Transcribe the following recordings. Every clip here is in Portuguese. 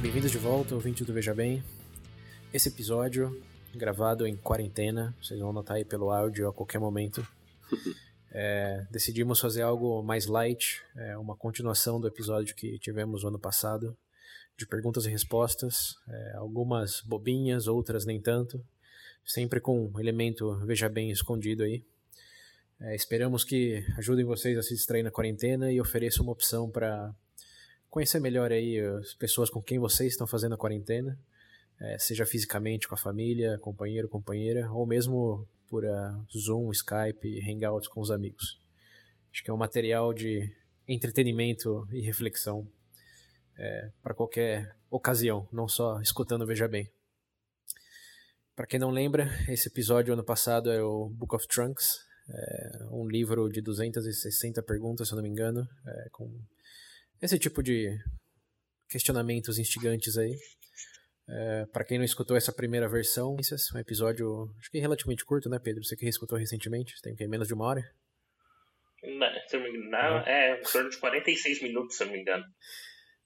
bem-vindos de volta, ouvinte do Veja Bem. Esse episódio, gravado em quarentena, vocês vão notar aí pelo áudio a qualquer momento. É, decidimos fazer algo mais light, é, uma continuação do episódio que tivemos no ano passado, de perguntas e respostas, é, algumas bobinhas, outras nem tanto, sempre com um elemento veja bem escondido aí. É, esperamos que ajudem vocês a se distrair na quarentena e ofereçam uma opção para conhecer melhor aí as pessoas com quem vocês estão fazendo a quarentena, é, seja fisicamente com a família, companheiro, companheira, ou mesmo por uh, Zoom, Skype, Hangouts com os amigos. Acho que é um material de entretenimento e reflexão é, para qualquer ocasião, não só escutando Veja Bem. Para quem não lembra, esse episódio ano passado é o Book of Trunks, é um livro de 260 perguntas, se eu não me engano, é, com esse tipo de questionamentos instigantes aí. É, para quem não escutou essa primeira versão, esse é um episódio acho que é relativamente curto, né, Pedro? Você que reescutou recentemente, tem que menos de uma hora? Não, se eu me engano, não, é em torno de 46 minutos, se eu não me engano.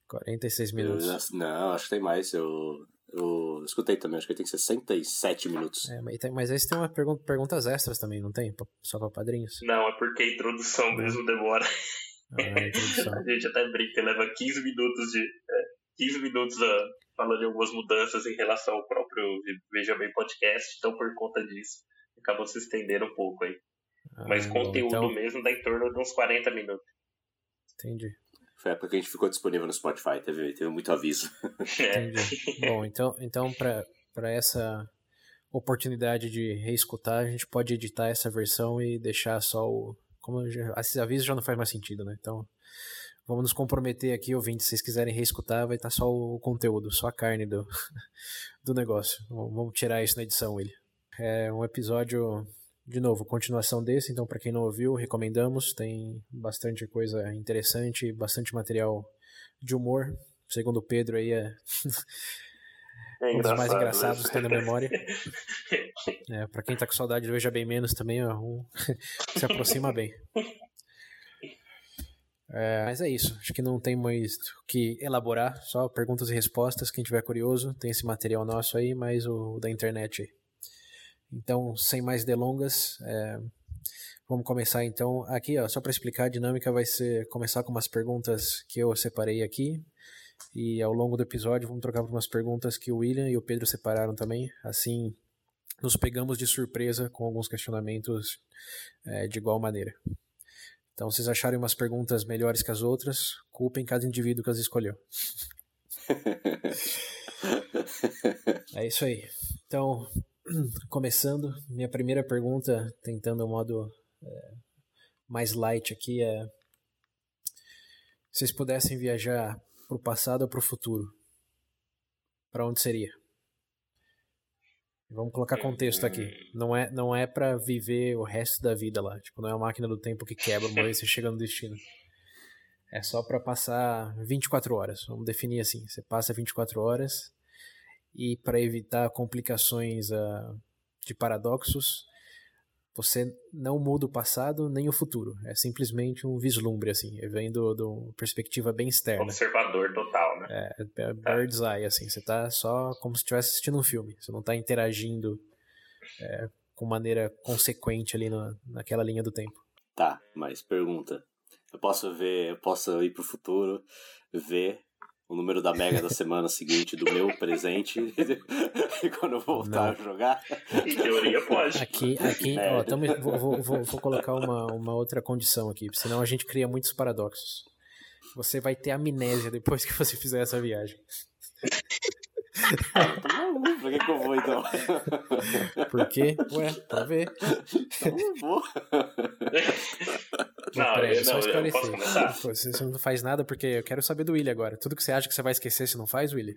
46 minutos. Não, acho que tem mais. Eu, eu escutei também, acho que tem 67 minutos. É, mas, tem, mas aí você tem uma pergunta, perguntas extras também, não tem? Só para padrinhos? Não, é porque a introdução mesmo demora. Ah, a, introdução. a gente até brinca, leva 15 minutos de. É, 15 minutos a, falando de algumas mudanças em relação ao próprio Veja Bem Podcast, então por conta disso acabou se estendendo um pouco aí. Ah, Mas conteúdo então... mesmo dá em torno de uns 40 minutos. Entendi. Foi a época que a gente ficou disponível no Spotify, teve, teve muito aviso. É. Entendi. Bom, então, então para essa oportunidade de reescutar, a gente pode editar essa versão e deixar só o. Como já, esses avisos já não faz mais sentido, né? Então Vamos nos comprometer aqui, ouvintes. Se vocês quiserem reescutar, vai estar só o conteúdo, só a carne do, do negócio. Vamos tirar isso na edição, ele. É um episódio, de novo, continuação desse, então para quem não ouviu, recomendamos. Tem bastante coisa interessante, bastante material de humor. Segundo o Pedro aí é. É um dos mais engraçados tem na memória. É, para quem tá com saudade, veja bem menos também, ó, um... se aproxima bem. É, mas é isso. Acho que não tem mais o que elaborar. Só perguntas e respostas. Quem tiver curioso, tem esse material nosso aí, mais o, o da internet aí. Então, sem mais delongas, é, vamos começar então. Aqui, ó, só para explicar, a dinâmica vai ser começar com umas perguntas que eu separei aqui. E ao longo do episódio vamos trocar por umas perguntas que o William e o Pedro separaram também. Assim, nos pegamos de surpresa com alguns questionamentos é, de igual maneira. Então, se vocês acharem umas perguntas melhores que as outras, culpem cada indivíduo que as escolheu. é isso aí. Então, começando, minha primeira pergunta, tentando um modo é, mais light aqui, é: se vocês pudessem viajar para o passado ou para o futuro, para onde seria? Vamos colocar contexto aqui. Não é, não é para viver o resto da vida lá. Tipo, não é uma máquina do tempo que quebra uma vez você chega no destino. É só para passar 24 horas. Vamos definir assim. Você passa 24 horas e para evitar complicações uh, de paradoxos, você não muda o passado nem o futuro. É simplesmente um vislumbre, assim, é vendo de uma perspectiva bem externa. Observador total, né? É, é bird's tá. eye, assim, você tá só como se estivesse assistindo um filme. Você não tá interagindo é, com maneira consequente ali na, naquela linha do tempo. Tá, mas pergunta. Eu posso ver, eu posso ir pro futuro, ver o número da mega da semana seguinte do meu presente e quando eu voltar a jogar. Em teoria pode. Aqui, aqui é. ó, tamo, vou, vou, vou, vou, colocar uma, uma outra condição aqui, senão a gente cria muitos paradoxos. Você vai ter amnésia depois que você fizer essa viagem. Pra que, que eu vou então? Por quê? Ué, pra ver. Então eu vou. Não, peraí, eu, só não, eu esclarecer. Você você não faz nada porque eu quero saber do Willy agora. Tudo que você acha que você vai esquecer, você não faz, Willy?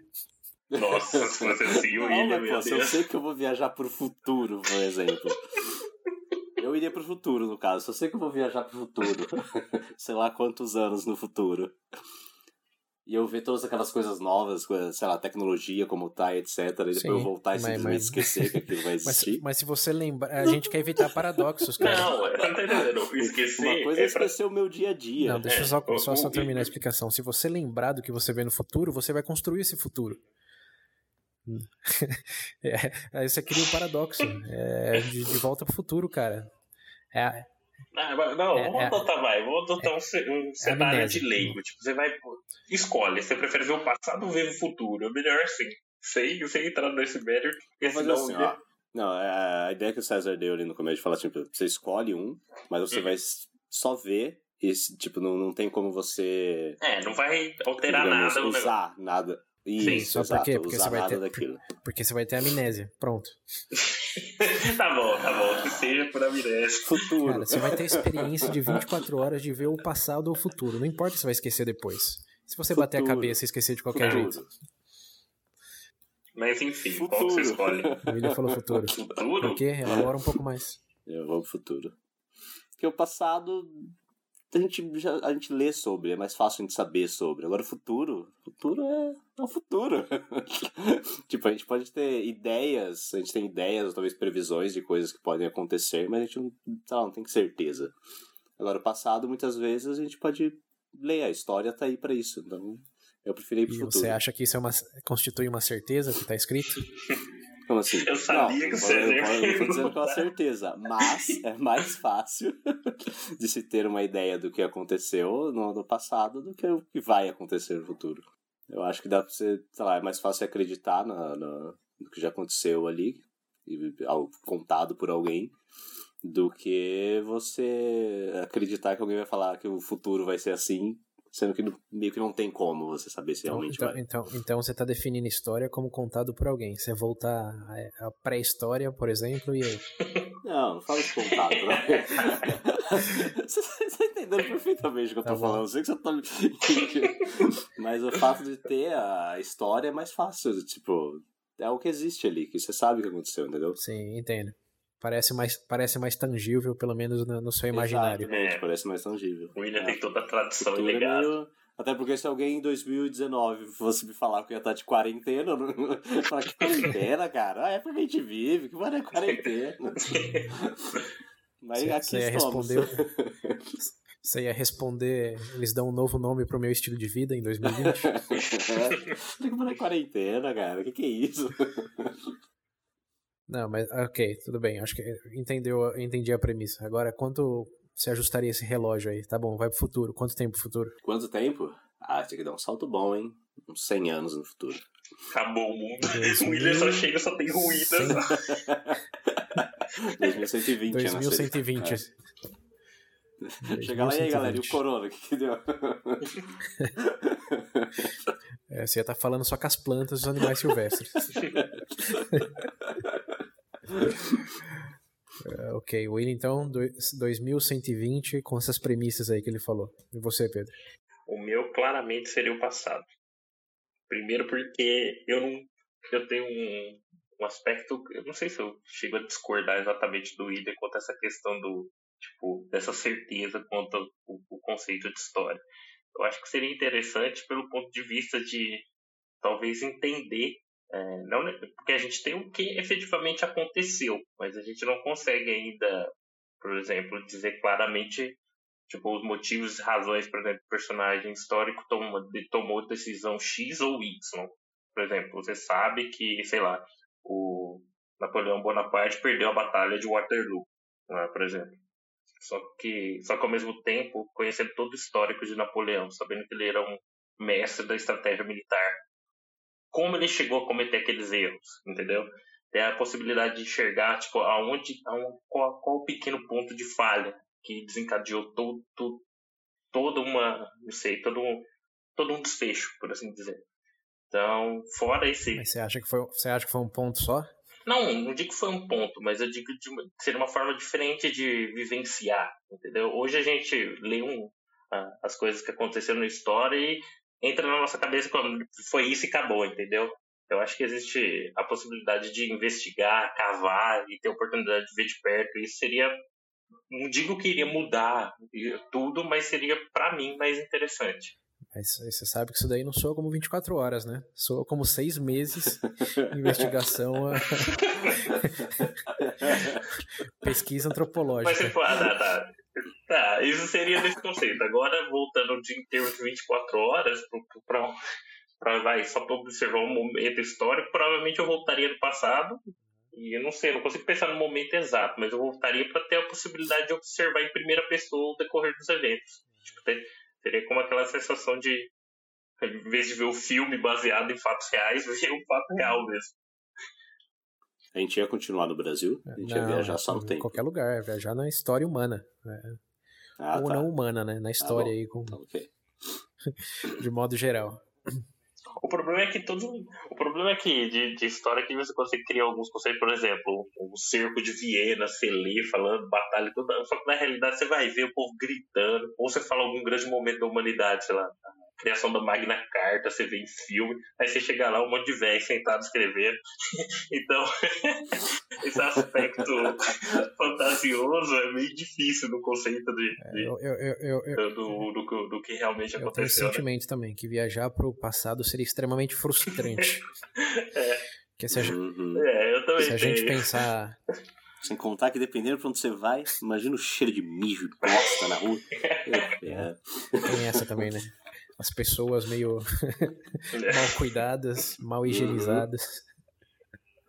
Nossa, se fosse assim, o William, meu se eu sei que eu vou viajar pro futuro, por exemplo. Eu iria pro futuro, no caso. Se eu sei que eu vou viajar pro futuro. sei lá quantos anos no futuro. E eu ver todas aquelas coisas novas, sei lá, tecnologia, como tá, etc. E depois Sim, eu voltar e mas- simplesmente mas- esquecer que aquilo vai Mas, existir. mas se você lembrar. A gente quer evitar paradoxos, cara. Não, tá entendendo. Esquecer Uma coisa é é pra... esquecer o meu dia a dia. Não, deixa eu É, só, o- só, só terminar a explicação. Se você lembrar do que você vê no futuro, você vai construir esse futuro. É, aí você cria o paradoxo. É, de, de volta pro futuro, cara. É, Ah, não, É, vamos é- adotar, vai. Vamos adotar um, ce- um cenário amnésia. de leigo. Tipo, você vai. Escolhe. Você prefere ver o passado ou ver o futuro? É melhor assim. Sem, sem entrar nesse mérito. Assim, ó. Não, é, a ideia que o César deu ali no começo de falar, tipo, você escolhe um, mas você Uhum. vai só ver e, tipo, não, não tem como você É, não vai alterar digamos, nada usar nada. Isso, Só por exato, quê? Porque usar você vai ter- daquilo. porque você vai ter amnésia. Pronto. tá bom, tá bom. Que seja por amnésia. Futuro. Cara, você vai ter a experiência de 24 horas de ver o passado ou o futuro. Não importa se você vai esquecer depois. Se você bater a Futuro. cabeça e esquecer de qualquer Futuro. jeito. Mas enfim, qual que Futuro. você escolhe? O William falou futuro. Futuro? Por quê? Elabora um pouco mais. Eu vou pro futuro. Porque o passado a gente, já, a gente lê sobre, é mais fácil a gente saber sobre. Agora o futuro, futuro é, é o futuro. tipo, a gente pode ter ideias, a gente tem ideias, ou talvez previsões de coisas que podem acontecer, mas a gente não, lá, não tem certeza. Agora o passado, muitas vezes, a gente pode ler, a história tá aí pra isso. Então, eu preferi ir pro E futuro. você acha que isso é uma, constitui uma certeza que tá escrito? Como assim? Eu sabia não, que você eu, ia eu, dizendo com perguntar. certeza, mas é mais fácil de se ter uma ideia do que aconteceu no, no passado do que o que vai acontecer no futuro. Eu acho que dá pra você, sei lá, é mais fácil acreditar na, na- no que já aconteceu ali, e, algo contado por alguém, do que você acreditar que alguém vai falar que o futuro vai ser assim, sendo que meio que não tem como você saber se Então, realmente então, vai. então, então você tá definindo história como contado por alguém. Você voltar à à pré-história, por exemplo, e aí? Não, não fala de contado, bro. você, você tá entendendo perfeitamente o que eu tô Tá falando. Eu sei que você tá. me- Mas o fato de ter a história é mais fácil. Tipo, é o que existe ali, que você sabe o que aconteceu, entendeu? Sim, entendo. Parece mais, parece mais tangível, pelo menos no, no seu imaginário. Exatamente, É. parece mais tangível. O William É. tem toda a tradição e é legado. meio- Até porque se alguém em 2019 fosse me falar que eu ia estar de quarentena, eu não falar que quarentena, cara? Ah, é pra gente vive, que mano é quarentena. Mas Você- aqui você ia responder- Você ia responder, eles dão um novo nome pro meu estilo de vida em 2020? Tem que parar em quarentena, cara. O que, que é isso? Não, mas ok, tudo bem. Acho que entendeu, entendi a premissa. Agora, quanto você ajustaria esse relógio aí? Tá bom, vai pro futuro. Quanto tempo pro futuro? Quanto tempo? Ah, tem que dar um salto bom, hein? Uns 100 anos no futuro. Acabou o mundo. O William só mil- chega só tem ruínas. Cem- 2120 anos. 2120. Chega lá e aí, galera, e o 2120. corona? O que, que deu? É, você ia estar falando só com as plantas dos animais silvestres. Ok, Will, então, dois- 2120 com essas premissas aí que ele falou. E você, Pedro? O meu claramente seria o passado. Primeiro porque eu não. Eu tenho um, um aspecto. Eu não sei se eu chego a discordar exatamente do William quanto a essa questão do. Tipo, dessa certeza quanto ao o conceito de história. Eu acho que seria interessante pelo ponto de vista de talvez entender. É, não, porque a gente tem o que efetivamente aconteceu, mas a gente não consegue ainda, por exemplo, dizer claramente tipo, os motivos razões, por exemplo, o personagem histórico toma, de- tomou decisão X ou Y. Por exemplo, você sabe que, sei lá, o Napoleão Bonaparte perdeu a batalha de Waterloo, né, por exemplo. Só que, só que ao mesmo tempo, conhecendo todo o histórico de Napoleão, sabendo que ele era um mestre da estratégia militar, como ele chegou a cometer aqueles erros, entendeu? Tem a possibilidade de enxergar, tipo, aonde, aonde qual, qual o pequeno ponto de falha que desencadeou todo, todo, toda uma, não sei, todo todo um desfecho, por assim dizer. Então, fora esse. Mas você acha que foi, você acha que foi um ponto só? Não, não digo que foi um ponto, mas eu digo de ser uma forma diferente de vivenciar, entendeu? Hoje a gente lê um, as coisas que aconteceram na história e entra na nossa cabeça como foi isso e acabou, entendeu? Eu acho que existe a possibilidade de investigar, cavar e ter a oportunidade de ver de perto. Isso seria, não digo que iria mudar tudo, mas seria para mim mais interessante. Mas você sabe que isso daí não soa como 24 horas, né? Soa como seis meses de investigação. Pesquisa antropológica. Mas pode. Ah, tá, tá. Tá, isso seria desse conceito. Agora, voltando de, em termos de 24 horas para vai só para observar um momento histórico, provavelmente eu voltaria no passado. E eu não sei, eu não consigo pensar no momento exato, mas eu voltaria para ter a possibilidade de observar em primeira pessoa o decorrer dos eventos. Tipo, ter, Seria como aquela sensação de, em vez de ver o filme baseado em fatos reais, ver o fato real mesmo. A gente ia continuar no Brasil? A gente não, ia viajar só no tempo? Em qualquer lugar, viajar na história humana. Né? Ah, Ou tá. não humana, né? Na história ah, aí. Com... Okay. de modo geral. O problema é que todo. O problema é que de, de história que você consegue criar alguns conceitos, por exemplo, o cerco de Viena, você lê falando batalha tudo. Só que na realidade você vai ver o povo gritando, ou você fala algum grande momento da humanidade, sei lá, criação da Magna Carta, você vê em filme, aí você chega lá, um monte de velho sentado escrevendo. então, esse aspecto fantasioso é meio difícil no conceito de, é, de eu, eu, eu, do, do, do, que realmente eu aconteceu. Eu tenho né? sentimento também, que viajar para o passado seria extremamente frustrante. é. Porque se a, uhum. é, se a gente pensar sem contar que dependendo pra onde você vai, imagina o cheiro de mijo de bosta na rua. É. Tem essa também, né? As pessoas meio mal cuidadas, mal higienizadas.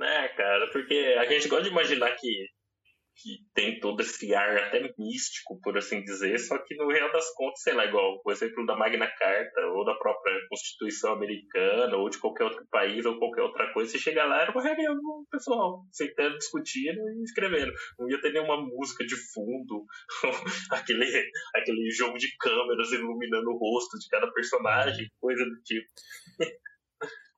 É, cara, porque a gente gosta de imaginar que que tem todo esse ar até místico, por assim dizer, só que no real das contas, sei lá, igual o exemplo da Magna Carta, ou da própria Constituição Americana, ou de qualquer outro país, ou qualquer outra coisa, você chega lá, era uma reunião pessoal, sentando, discutindo e escrevendo. Não ia ter nenhuma música de fundo, aquele, aquele jogo de câmeras iluminando o rosto de cada personagem, coisa do tipo.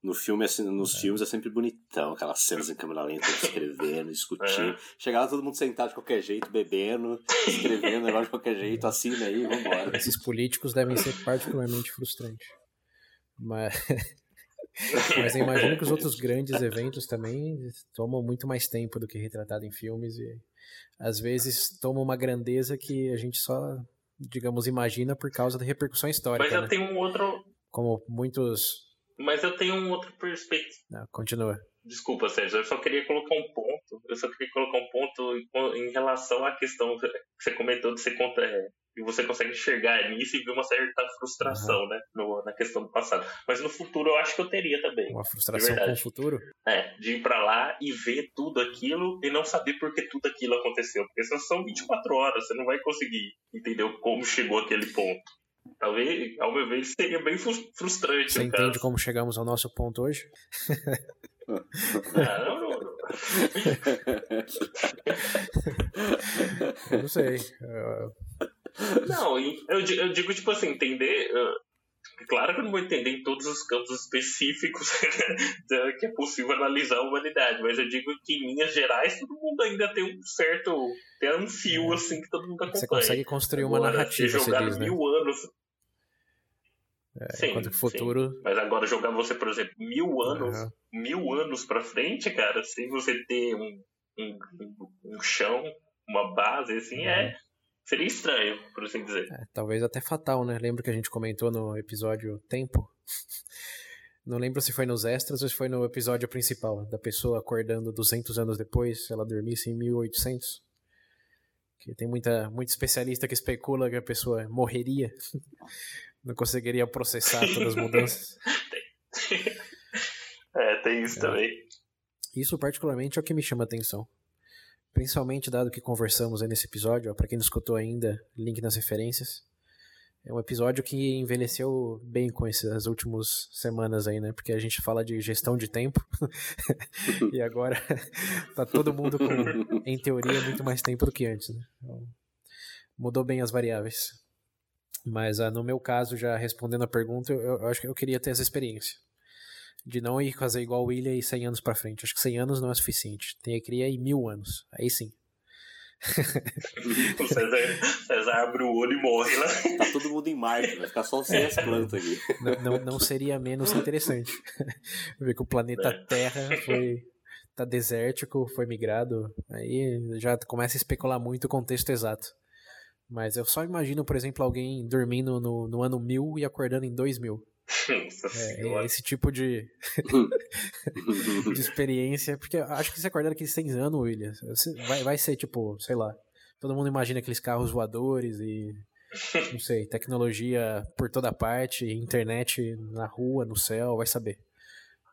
No filme, assim, nos é. filmes é sempre bonitão, aquelas cenas em câmera lenta, escrevendo, discutindo. É. Chegava todo mundo sentado de qualquer jeito, bebendo, escrevendo negócio de qualquer jeito, assina aí, vambora. Esses políticos devem ser particularmente frustrantes. Mas. Mas eu imagino que os outros grandes eventos também tomam muito mais tempo do que retratado em filmes e às vezes tomam uma grandeza que a gente só, digamos, imagina por causa da repercussão histórica. Mas eu né? tenho um outro. Como muitos mas eu tenho um outro perspectiva. Não, continua. Desculpa, Sérgio, eu só queria colocar um ponto. Eu só queria colocar um ponto em relação à questão que você comentou de você conta, é, e você consegue enxergar nisso e ver uma certa frustração, uhum. né? No, na questão do passado. Mas no futuro eu acho que eu teria também. Uma frustração com o futuro? É, de ir para lá e ver tudo aquilo e não saber por que tudo aquilo aconteceu. Porque só são 24 horas, você não vai conseguir entender como chegou aquele ponto. Talvez, ao meu ver, seria bem frustrante. Você entende como chegamos ao nosso ponto hoje? ah, não, não, não. não sei. Não, eu, eu digo, tipo assim, entender. Claro que eu não vou entender em todos os campos específicos né, que é possível analisar a humanidade, mas eu digo que em linhas gerais todo mundo ainda tem um certo. tem um fio assim que todo mundo acompanha. Você consegue construir uma Agora, narrativa, você diz, né? mil anos é, sim, enquanto que futuro. Sim. Mas agora jogar você, por exemplo, mil anos, uhum. mil anos pra frente, cara, sem você ter um, um, um chão, uma base, assim, é, uhum. é. Seria estranho, por assim dizer. É, talvez até fatal, né? Lembro que a gente comentou no episódio Tempo. Não lembro se foi nos extras ou se foi no episódio principal, da pessoa acordando 200 anos depois, ela dormisse em 1800. Que tem muita, muito especialista que especula que a pessoa morreria não conseguiria processar todas as mudanças. é, tem isso é. também. Isso particularmente é o que me chama a atenção. Principalmente dado que conversamos aí nesse episódio, para quem não escutou ainda, link nas referências. É um episódio que envelheceu bem com essas últimas semanas aí, né? Porque a gente fala de gestão de tempo e agora tá todo mundo com, em teoria, muito mais tempo do que antes, né? Então, mudou bem as variáveis. Mas uh, no meu caso, já respondendo a pergunta, eu, eu, acho que eu queria ter essa experiência. de não ir fazer igual o William e 100 anos para frente. Acho que 100 anos não é suficiente. Tem que ir mil anos. Aí sim. o César, César abre o olho e morre lá. Tá todo mundo em Marte, vai ficar só sem as plantas aqui. Não, não, não seria menos interessante. Ver que o planeta é. Terra foi tá desértico, foi migrado. Aí já começa a especular muito o contexto exato. Mas eu só imagino, por exemplo, alguém dormindo no, no ano 1000 e acordando em 2000. É, é, esse tipo de, de experiência, porque acho que você acordar daqui 100 anos, William, vai, vai ser tipo, sei lá, todo mundo imagina aqueles carros voadores e, não sei, tecnologia por toda parte, internet na rua, no céu, vai saber.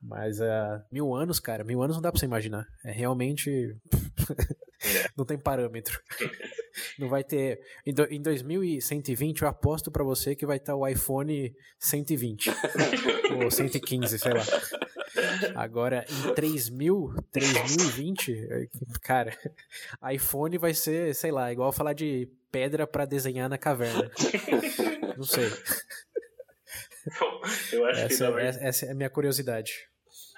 Mas uh, mil anos, cara, mil anos não dá pra você imaginar. É realmente. É. não tem parâmetro. Não vai ter. Em, do, em 2120, eu aposto para você que vai estar o iPhone 120. ou 115, sei lá. Agora, em 3000, 3020, cara, iPhone vai ser, sei lá, igual falar de pedra para desenhar na caverna. Não sei. Eu acho essa, que verdade... essa é a minha curiosidade.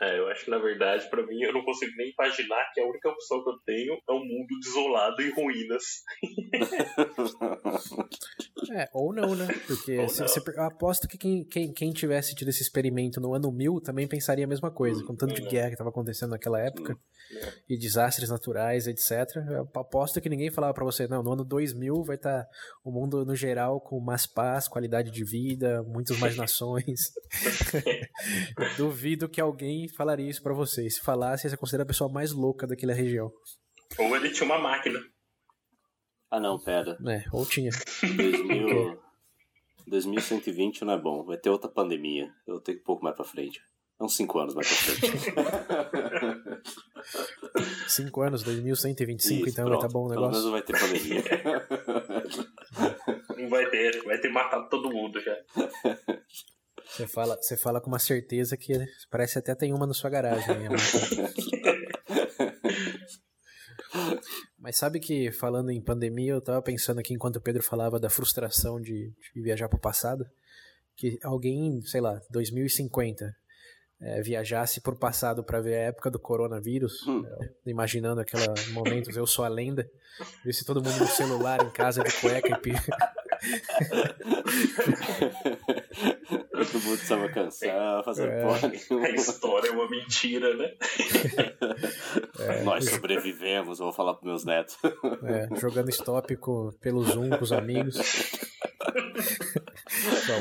É, eu acho que na verdade, para mim, eu não consigo nem imaginar que a única opção que eu tenho é um mundo desolado e ruínas. é, ou não, né? Porque se, se, eu aposto que quem, quem, quem, tivesse tido esse experimento no ano 1000 também pensaria a mesma coisa, com tanto de guerra que estava acontecendo naquela época, e desastres naturais, etc. Eu aposto que ninguém falava para você, não, no ano 2000 vai estar tá o mundo no geral com mais paz, qualidade de vida, muitas mais nações. Duvido que alguém falaria isso para você. Se falasse, você considera a pessoa mais louca daquela região. Ou ele tinha uma máquina. Ah, não, pera. É, ou tinha. 2000, 2120 não é bom. Vai ter outra pandemia. Eu vou ter que um pouco mais pra frente. É uns 5 anos mais pra frente. 5 anos, 2125, Isso, então pronto. vai tá bom o negócio. Pelo menos vai ter pandemia. Não vai ter, vai ter matado todo mundo já. Você fala, você fala com uma certeza que parece até tem uma na sua garagem. Né? Mas sabe que, falando em pandemia, eu tava pensando aqui enquanto o Pedro falava da frustração de, de viajar para o passado, que alguém, sei lá, 2050, é, viajasse por passado para ver a época do coronavírus, hum. é, imaginando aquele momento, eu sou a lenda, ver se todo mundo no celular em casa de cueca e Todo mundo sabe canção, fazer é. A história é uma mentira, né? É. Nós sobrevivemos, vou falar pros meus netos. É, jogando stop com, pelo Zoom com os amigos.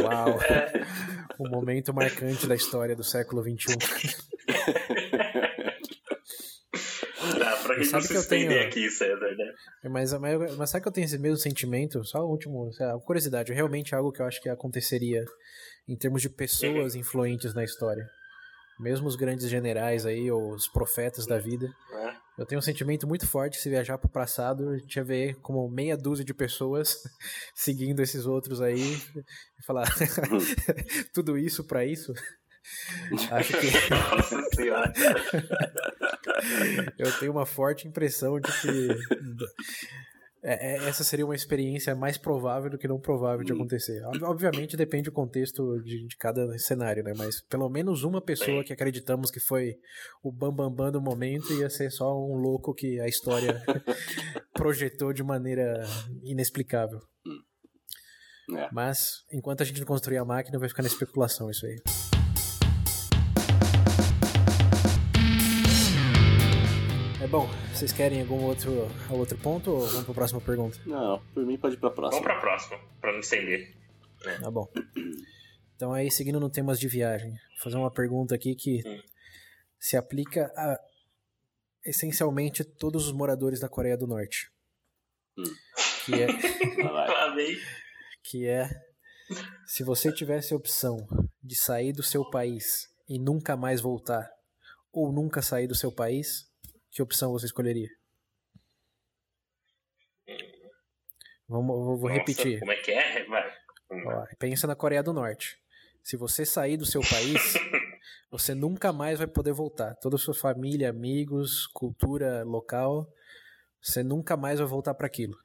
Uau! É. Um momento marcante da história do século XXI. Dá pra gente sabe que eu tenho aqui, César, né? Mas, mas, mas sabe que eu tenho esse mesmo sentimento? Só o último, lá, curiosidade, realmente é algo que eu acho que aconteceria em termos de pessoas influentes na história. Mesmo os grandes generais aí, ou os profetas da vida. Eu tenho um sentimento muito forte se viajar para o passado, a gente ia ver como meia dúzia de pessoas seguindo esses outros aí e falar tudo isso para isso. Acho que. Nossa senhora. Eu tenho uma forte impressão de que é, é, essa seria uma experiência mais provável do que não provável de hum. acontecer. Obviamente depende do contexto de, de, cada cenário, né? Mas pelo menos uma pessoa que acreditamos que foi o bambambam bam, bam do momento ia ser só um louco que a história projetou de maneira inexplicável. Hum. É. Mas enquanto a gente não construir a máquina, vai ficar na especulação isso aí. Bom, vocês querem algum outro, outro ponto ou vamos para a próxima pergunta? Não, por mim pode ir para a próxima. Vamos para a próxima, para não estender. É. Tá bom. Então aí, seguindo no temas de viagem, vou fazer uma pergunta aqui que hum. se aplica a essencialmente todos os moradores da Coreia do Norte. Hum. Que é... que é se você tivesse a opção de sair do seu país e nunca mais voltar, ou nunca sair do seu país, que opção você escolheria? Vamos, vou, vou Nossa, repetir. Como é que é? Vai. Ó, pensa na Coreia do Norte. Se você sair do seu país, você nunca mais vai poder voltar. Toda a sua família, amigos, cultura local, você nunca mais vai voltar para aquilo.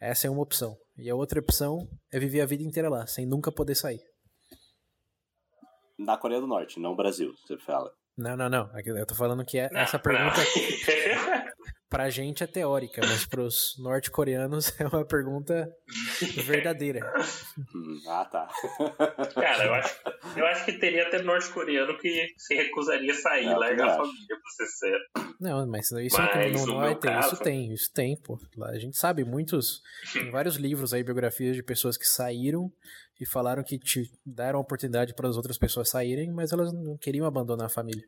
Essa é uma opção. E a outra opção é viver a vida inteira lá, sem nunca poder sair. Na Coreia do Norte, não Brasil, você fala. Não, não, não. Eu tô falando que é essa pergunta pra gente é teórica, mas pros norte-coreanos é uma pergunta verdadeira. Hum, ah, tá. Cara, eu acho, eu acho que teria até norte-coreano que se recusaria a sair, é, largar a família, pra ser sério. Não, mas isso mas, não, não vai ter. Caso... Isso tem, isso tem, pô. A gente sabe muitos. Tem vários livros aí, biografias de pessoas que saíram e falaram que te deram oportunidade para as outras pessoas saírem, mas elas não queriam abandonar a família.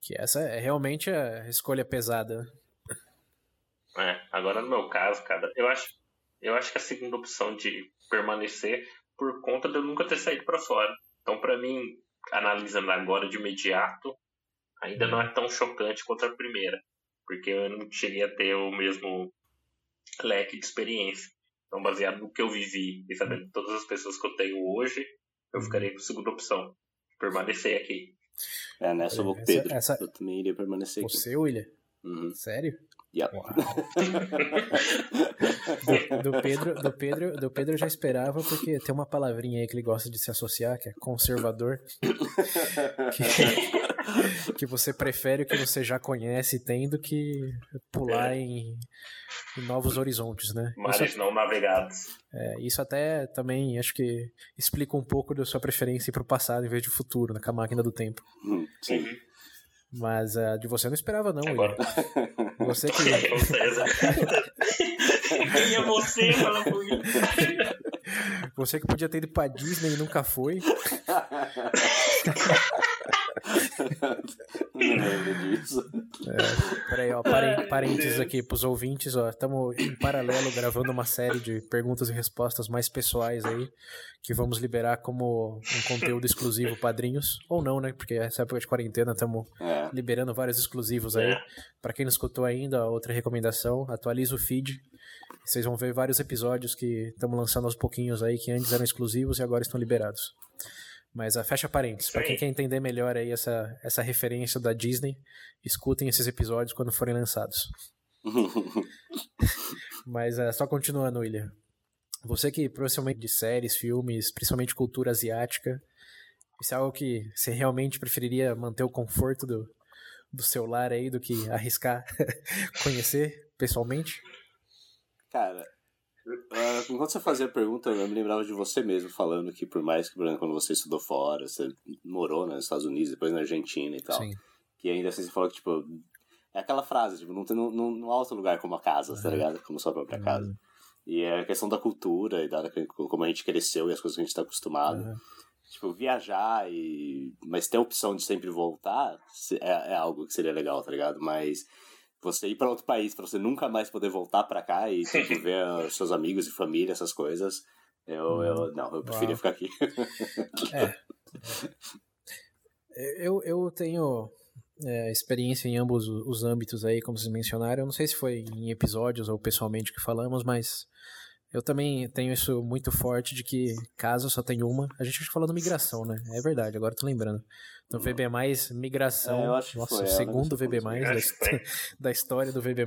Que essa é realmente a escolha pesada. É, agora no meu caso, cara, eu acho, eu acho que a segunda opção de permanecer por conta de eu nunca ter saído para fora. Então, para mim, analisando agora de imediato, ainda não é tão chocante quanto a primeira, porque eu não cheguei a ter o mesmo leque de experiência. Então, baseado no que eu vivi e sabendo todas as pessoas que eu tenho hoje, eu ficaria com a segunda opção, permanecer aqui. É, nessa eu vou com Pedro. Essa... Eu também iria permanecer aqui. Você, William? Uhum. Sério? Yep. do, do, Pedro, do, Pedro, do Pedro eu já esperava, porque tem uma palavrinha aí que ele gosta de se associar, que é conservador. que, que você prefere o que você já conhece e tem do que pular é. em, em, novos horizontes, né? Mares isso, não navegados. É, isso até também acho que explica um pouco da sua preferência para o passado em vez de futuro, né, com a máquina do tempo. Hum, sim. Mas uh, de você eu não esperava, não, Agora. Você que. Quem é você? Fala comigo. Você que podia ter ido pra Disney e nunca foi. Não lembro disso. É, peraí, ó, parênteses aqui pros ouvintes, ó. Estamos em paralelo gravando uma série de perguntas e respostas mais pessoais aí, que vamos liberar como um conteúdo exclusivo padrinhos. Ou não, né? Porque essa época de quarentena estamos é. liberando vários exclusivos aí. É. Para quem não escutou ainda, outra recomendação, atualiza o feed. Vocês vão ver vários episódios que estamos lançando aos pouquinhos aí, que antes eram exclusivos e agora estão liberados. Mas a fecha parênteses. Para quem quer entender melhor aí essa, essa referência da Disney, escutem esses episódios quando forem lançados. Mas uh, só continuando, William. Você que provavelmente de séries, filmes, principalmente cultura asiática, isso é algo que você realmente preferiria manter o conforto do, do seu lar aí do que arriscar conhecer pessoalmente? Cara, Uh, enquanto você fazia a pergunta, eu me lembrava de você mesmo falando que, por mais que, por exemplo, quando você estudou fora, você morou nos Estados Unidos, depois na Argentina e tal, Sim. que ainda assim você falou que, tipo, é aquela frase, tipo, não tem no, no, no alto lugar como a casa, uhum. tá ligado? Como sua própria uhum. casa. E é a questão da cultura e da como a gente cresceu e as coisas que a gente tá acostumado. Uhum. Tipo, viajar e. Mas ter a opção de sempre voltar é, é algo que seria legal, tá ligado? Mas você ir para outro país para você nunca mais poder voltar para cá e que ver seus amigos e família, essas coisas. Eu, eu hum, não, eu preferia ficar aqui. é. Eu, eu tenho é, experiência em ambos os âmbitos aí, como vocês mencionaram. Eu não sei se foi em episódios ou pessoalmente que falamos, mas eu também tenho isso muito forte de que casa só tem uma. A gente tá falando migração, né? É verdade, agora tô lembrando. Então, VB, migração. É, nossa, foi, o segundo VB, da, da história do VB.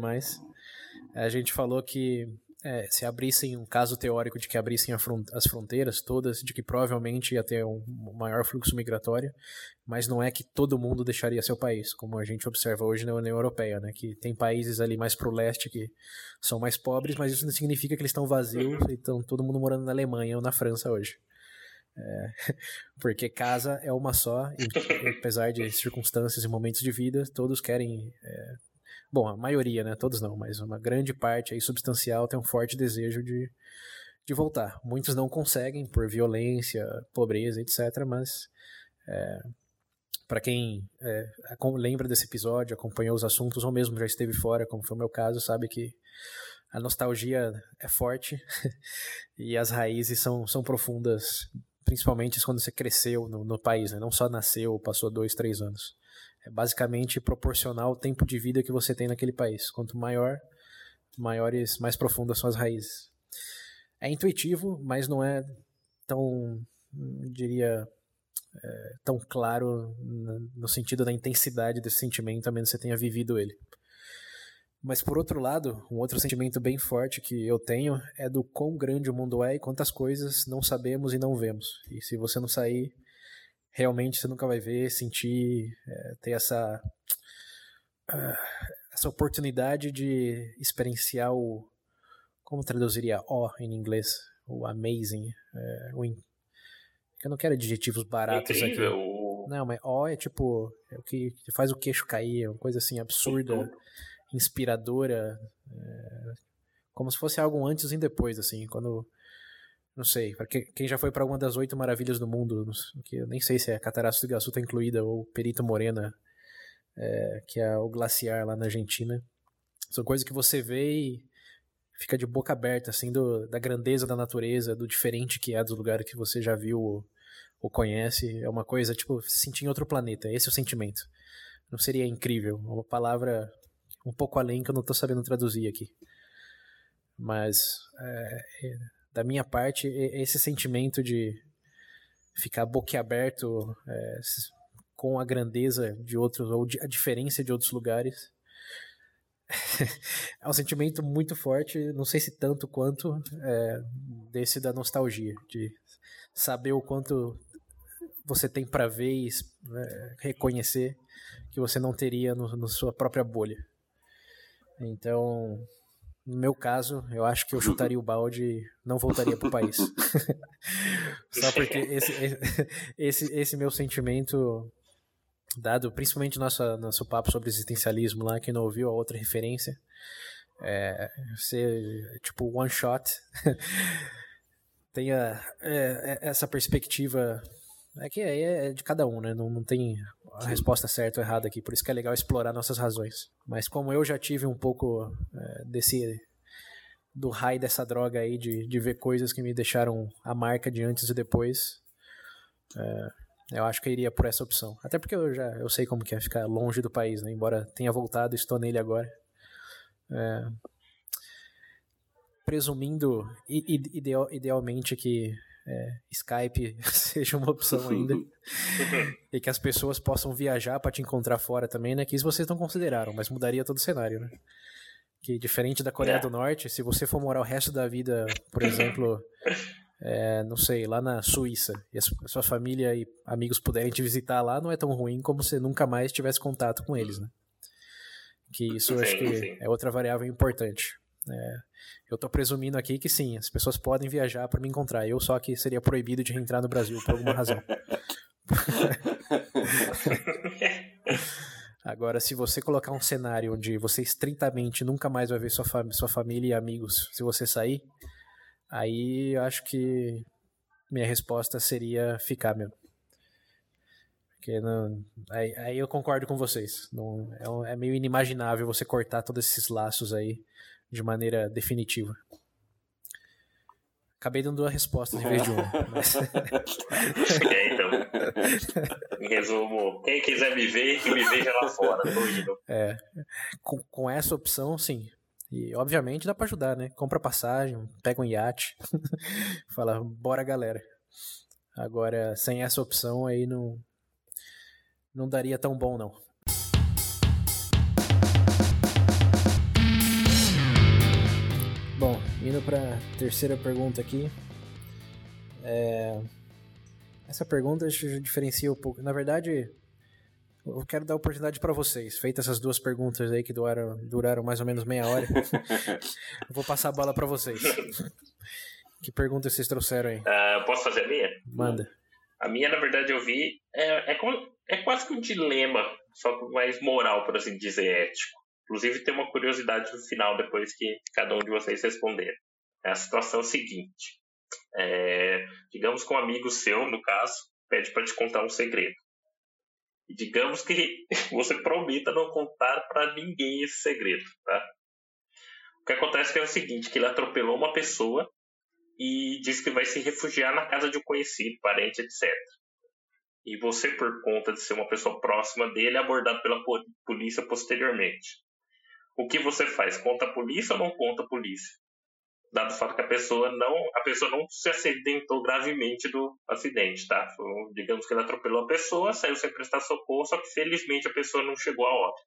A gente falou que é, se abrissem um caso teórico de que abrissem front as fronteiras todas, de que provavelmente ia ter um maior fluxo migratório, mas não é que todo mundo deixaria seu país, como a gente observa hoje na União Europeia, né? Que tem países ali mais pro leste que são mais pobres, mas isso não significa que eles estão vazios e estão todo mundo morando na Alemanha ou na França hoje. É, porque casa é uma só, e apesar de circunstâncias e momentos de vida, todos querem. É, bom, a maioria, né? Todos não, mas uma grande parte aí substancial tem um forte desejo de, de voltar. Muitos não conseguem por violência, pobreza, etc. Mas é, para quem é, lembra desse episódio, acompanhou os assuntos ou mesmo já esteve fora, como foi o meu caso, sabe que a nostalgia é forte e as raízes são, são profundas principalmente quando você cresceu no, no país, né? não só nasceu ou passou dois, três anos. É basicamente proporcional ao tempo de vida que você tem naquele país. Quanto maior, maiores, mais profundas são as raízes. É intuitivo, mas não é tão, diria, é, tão claro no sentido da intensidade desse sentimento, a menos que você tenha vivido ele. Mas por outro lado, um outro sentimento bem forte que eu tenho é do quão grande o mundo é e quantas coisas não sabemos e não vemos. E se você não sair realmente você nunca vai ver, sentir, é, ter essa uh, essa oportunidade de experienciar o como traduziria ó em inglês, o amazing, é, o in... eu não quero adjetivos baratos Incrível. aqui. Não, mas ó é tipo é o que faz o queixo cair, é uma coisa assim absurda, inspiradora, é, como se fosse algo antes e depois, assim, quando não sei, para quem já foi para alguma das oito maravilhas do mundo, que eu nem sei se é Cataratas do Iguaçu tá incluída ou Perito Morena, é, que é o glaciar lá na Argentina. São coisas que você vê e fica de boca aberta, assim, do, da grandeza da natureza, do diferente que é dos lugares que você já viu ou, ou conhece. É uma coisa, tipo, se sentir em outro planeta. Esse é o sentimento. Não seria incrível? Uma palavra um pouco além que eu não estou sabendo traduzir aqui. Mas, é, é, da minha parte, esse sentimento de ficar boquiaberto é, com a grandeza de outros, ou a diferença de outros lugares, é um sentimento muito forte, não sei se tanto quanto é, desse da nostalgia, de saber o quanto você tem para ver e é, reconhecer que você não teria na sua própria bolha. Então, no meu caso, eu acho que eu chutaria o balde e não voltaria pro país. Só porque esse, esse, esse meu sentimento, dado principalmente nosso, nosso papo sobre existencialismo lá, quem não ouviu a outra referência, é ser tipo one shot, tenha é, é, essa perspectiva é que aí é de cada um, né? Não, não tem a resposta certa ou errada aqui, por isso que é legal explorar nossas razões. Mas como eu já tive um pouco é, desse do raio dessa droga aí de, de ver coisas que me deixaram a marca de antes e depois, é, eu acho que eu iria por essa opção. Até porque eu já eu sei como que é ficar longe do país, né? Embora tenha voltado, estou nele agora. É, presumindo ideal, idealmente que é, Skype seja uma opção ainda e que as pessoas possam viajar para te encontrar fora também, né? Que isso vocês não consideraram, mas mudaria todo o cenário, né? Que diferente da Coreia é. do Norte, se você for morar o resto da vida, por exemplo, é, não sei, lá na Suíça, e a sua família e amigos puderem te visitar lá, não é tão ruim como se nunca mais tivesse contato com eles, né? Que isso sim, acho que sim. é outra variável importante. É, eu tô presumindo aqui que sim, as pessoas podem viajar para me encontrar. Eu só que seria proibido de reentrar no Brasil por alguma razão. Agora, se você colocar um cenário onde você estritamente nunca mais vai ver sua, fam sua família e amigos se você sair, aí eu acho que minha resposta seria ficar mesmo. Porque não, aí, aí eu concordo com vocês. Não, é, é meio inimaginável você cortar todos esses laços aí de maneira definitiva. Acabei dando duas respostas em vez de uma. Mas... é, então. Em resumo, quem quiser me ver, que me veja lá fora. É, com, com essa opção, sim. E obviamente dá para ajudar, né? Compra passagem, pega um iate, fala, bora galera. Agora, sem essa opção aí não, não daria tão bom, não. Indo para terceira pergunta aqui. É... Essa pergunta diferencia um pouco. Na verdade, eu quero dar oportunidade para vocês. Feitas essas duas perguntas aí que duraram, duraram mais ou menos meia hora, eu vou passar a bola para vocês. Que pergunta vocês trouxeram aí? Uh, posso fazer a minha? Manda. A minha, na verdade, eu vi. É, é, é quase que um dilema, só que mais moral, por assim dizer, ético. Inclusive, tem uma curiosidade no final, depois que cada um de vocês responder. É a situação seguinte: é, digamos que um amigo seu, no caso, pede para te contar um segredo. E digamos que você prometa não contar para ninguém esse segredo, tá? O que acontece é o seguinte, que ele atropelou uma pessoa e diz que vai se refugiar na casa de um conhecido, parente, etc. E você, por conta de ser uma pessoa próxima dele, é abordado pela polícia posteriormente o que você faz? Conta a polícia ou não conta a polícia? Dado o fato que a pessoa não, a pessoa não se acidentou gravemente do acidente, tá? Digamos que ele atropelou a pessoa, saiu sem prestar socorro, só que felizmente a pessoa não chegou a óbito.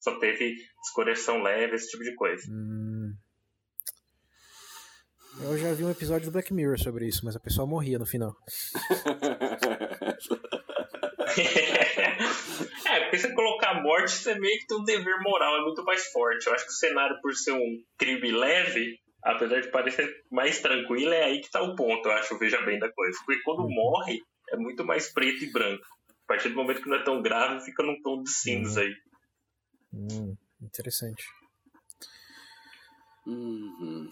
Só teve escureção leve, esse tipo de coisa. Hum. Eu já vi um episódio do Black Mirror sobre isso, mas a pessoa morria no final. é, porque você colocar a morte, você meio que tem um dever moral, é muito mais forte. Eu acho que o cenário, por ser um crime leve, apesar de parecer mais tranquilo, é aí que tá o ponto, eu acho, veja bem da coisa. Porque quando morre, é muito mais preto e branco. A partir do momento que não é tão grave, fica num tom de cinza aí. Hum, interessante. Uhum.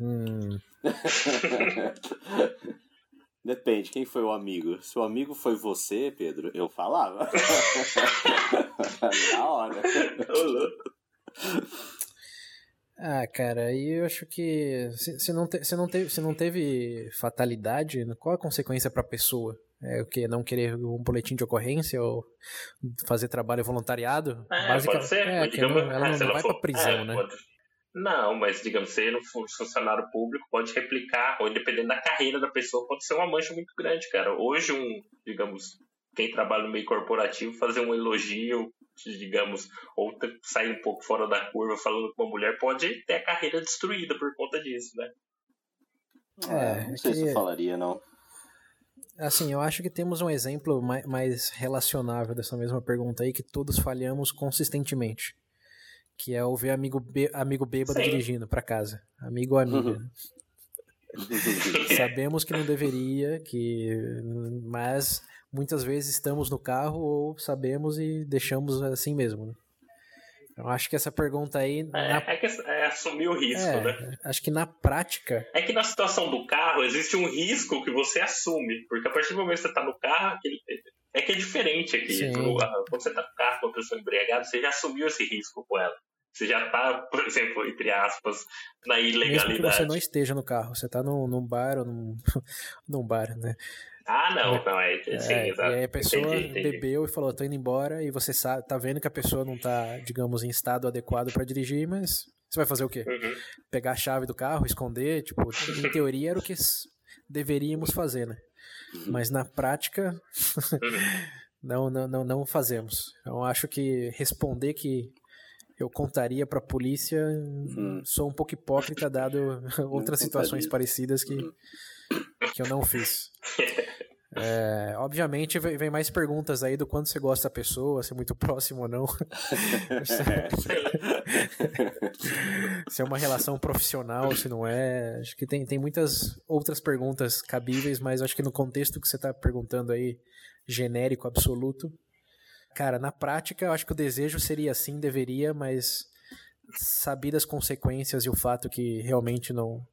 Hum. Depende, quem foi o amigo? Se o amigo foi você, Pedro, eu falava. Na hora. Ah, cara, aí eu acho que se, não, te, se, não, teve, se não teve fatalidade, qual a consequência para a pessoa? É o que? Não querer um boletim de ocorrência ou fazer trabalho voluntariado? É, Basica, pode ser. É, digamos, não, ela não, não vai para prisão, é, né? Pode, não, mas digamos, ser no funcionário público pode replicar, ou dependendo da carreira da pessoa, pode ser uma mancha muito grande, cara. Hoje, um, digamos, quem trabalha no meio corporativo, fazer um elogio, digamos, ou sair um pouco fora da curva falando com uma mulher, pode ter a carreira destruída por conta disso, né? É, não sei que... se eu falaria, não. Assim, eu acho que temos um exemplo mais relacionável dessa mesma pergunta aí, que todos falhamos consistentemente que é ouvir amigo, amigo bêbado Sim. dirigindo para casa. Amigo ou amiga. Uhum. Sabemos que não deveria, que mas muitas vezes estamos no carro ou sabemos e deixamos assim mesmo. Né? Eu acho que essa pergunta aí. É, na... é, que é assumir o risco, é, né? Acho que na prática. É que na situação do carro existe um risco que você assume. Porque a partir do momento que você está no carro, é que é diferente aqui. quando você está no carro com a pessoa embriagada, você já assumiu esse risco com ela. Você já está, por exemplo, entre aspas, na ilegalidade. Mesmo que você não esteja no carro, você está num, num bar ou num, num bar, né? Ah, não, não, é, sim, é, exato. E aí a pessoa entendi, entendi. bebeu e falou, tô indo embora, e você sabe, tá vendo que a pessoa não tá, digamos, em estado adequado para dirigir, mas você vai fazer o quê? Uhum. Pegar a chave do carro, esconder, tipo, em teoria era o que deveríamos fazer, né? Uhum. Mas na prática, uhum. não, não, não, não fazemos. Então acho que responder que eu contaria para a polícia. Hum. Sou um pouco hipócrita, dado outras situações parecidas que, que eu não fiz. É, obviamente vem mais perguntas aí do quanto você gosta da pessoa, se é muito próximo ou não. se é uma relação profissional, se não é. Acho que tem, tem muitas outras perguntas cabíveis, mas acho que no contexto que você está perguntando aí, genérico, absoluto, Cara, na prática, eu acho que o desejo seria assim, deveria, mas sabidas as consequências e o fato que realmente não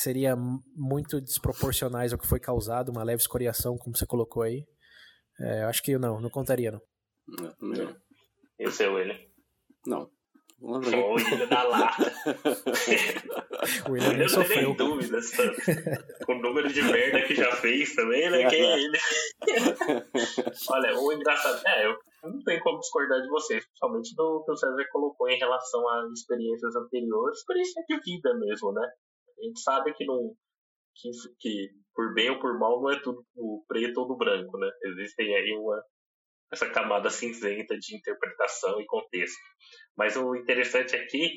seria muito desproporcionais ao que foi causado, uma leve escoriação, como você colocou aí. É, eu acho que eu não, não contaria, não. Não, não. E o seu, ele? Não. Só o William da lata. o William nem sofreu. Eu dúvidas, com o número de merda que já fez também, né? Que é ele. Olha, o engraçado. É, eu não tenho como discordar de vocês, principalmente do que o César colocou em relação às experiências anteriores, experiência de vida mesmo, né? A gente sabe que não. Que, que por bem ou por mal não é tudo o preto ou do branco, né? Existem aí uma, essa camada cinzenta de interpretação e contexto. Mas o interessante aqui,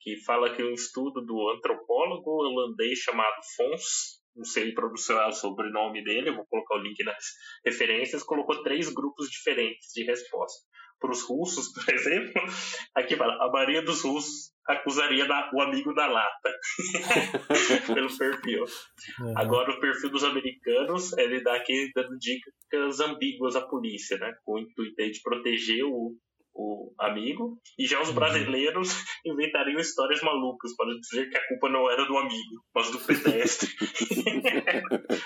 que fala que um estudo do antropólogo holandês chamado Fons, não sei pronunciar o sobrenome dele, vou colocar o link nas referências, colocou três grupos diferentes de resposta. Para os russos, por exemplo, aqui fala, a maioria dos russos acusaria da, o amigo da lata pelo perfil. Uhum. Agora o perfil dos americanos, ele dá aqui dando dicas ambíguas à polícia, né? Com o intuito de proteger o, o amigo, e já os uhum. brasileiros inventariam histórias malucas para dizer que a culpa não era do amigo, mas do pedestre.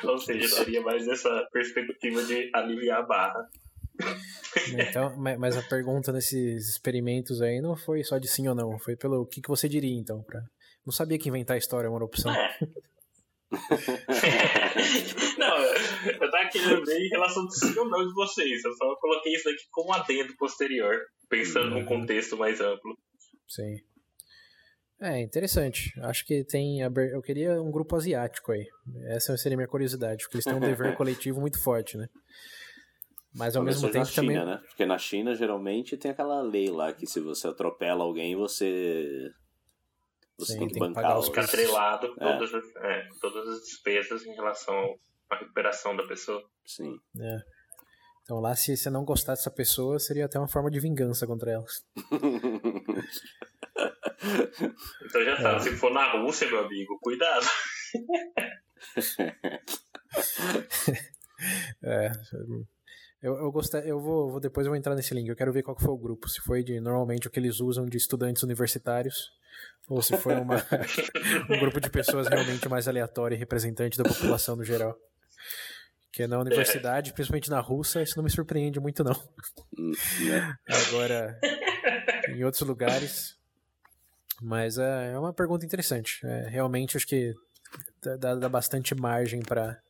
Ou seja, seria mais essa perspectiva de aliviar a barra. Então, mas a pergunta nesses experimentos aí não foi só de sim ou não, foi pelo o que, que você diria então. Pra... Não sabia que inventar história era uma opção. É. não, eu tava querendo ver em relação do sim ou não de vocês. Eu só coloquei isso aqui como adendo posterior, pensando uhum. num contexto mais amplo. Sim. É, interessante. Acho que tem. Eu queria um grupo asiático aí. Essa seria a minha curiosidade, porque eles têm um dever coletivo muito forte, né? Mas ao mesmo tempo China, também. Né? Porque na China geralmente tem aquela lei lá que se você atropela alguém, você. Você Sim, tem que tem bancar os. Fica atrelado é. todas, as, é, todas as despesas em relação à recuperação da pessoa. Sim. É. Então lá, se você não gostar dessa pessoa, seria até uma forma de vingança contra ela. então já sabe, é. se for na Rússia, meu amigo, cuidado. é, eu, eu gostei, eu vou, vou, depois eu vou entrar nesse link. Eu quero ver qual foi o grupo. Se foi de normalmente o que eles usam de estudantes universitários, ou se foi uma, um grupo de pessoas realmente mais aleatório e representante da população no geral. Que na universidade, principalmente na Rússia, isso não me surpreende muito, não. Agora, em outros lugares. Mas é, é uma pergunta interessante. É, realmente, acho que dá, dá bastante margem para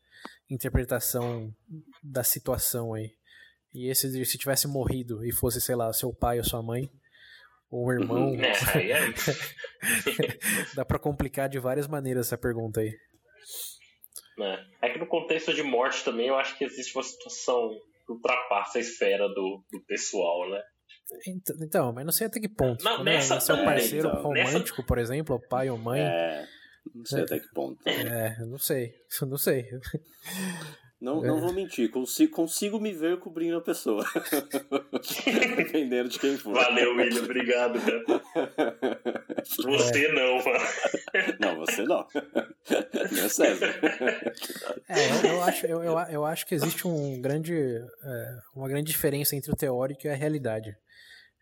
interpretação da situação aí. E esse, se tivesse morrido e fosse, sei lá, seu pai ou sua mãe, ou um irmão. Uhum. É, é. Dá para complicar de várias maneiras essa pergunta aí. É. é. que no contexto de morte também eu acho que existe uma situação que ultrapassa a esfera do, do pessoal, né? Então, mas não sei até que ponto. Não, Quando nessa é seu parceiro então, romântico, nessa... por exemplo, pai ou mãe. É, não sei até que ponto. É, não sei. Não sei. Não, não vou mentir, consigo, consigo me ver cobrindo a pessoa. Dependendo de quem for. Valeu, William, obrigado, cara. Você é. não, mano. Não, você não. Não é César. É, eu, eu, acho, eu, eu, eu, acho que existe um grande, é, uma grande diferença entre o teórico e a realidade.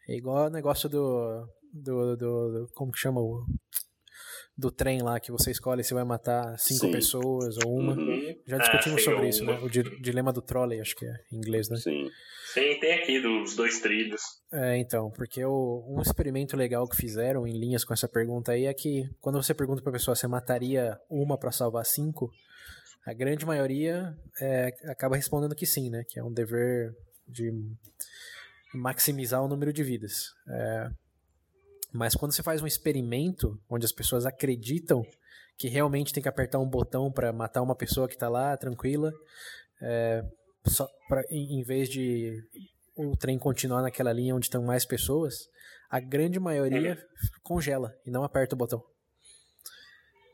É igual o negócio do, do, do, do como que chama o do trem lá que você escolhe se vai matar cinco Sim. pessoas ou uma. Uhum. Já discutimos ah, sobre isso, né? O dilema do trolley, acho que é em inglês, né? Sim. Sim, tem aqui dos dois trilhos. É, então, porque o, um experimento legal que fizeram em linhas com essa pergunta aí é que quando você pergunta pra pessoa se mataria uma para salvar cinco, a grande maioria é, acaba respondendo que sim, né? Que é um dever de maximizar o número de vidas. É, mas quando você faz um experimento onde as pessoas acreditam que realmente tem que apertar um botão para matar uma pessoa que está lá tranquila, é, só pra, em, em, vez de o trem continuar naquela linha onde estão mais pessoas, a grande maioria congela e não aperta o botão.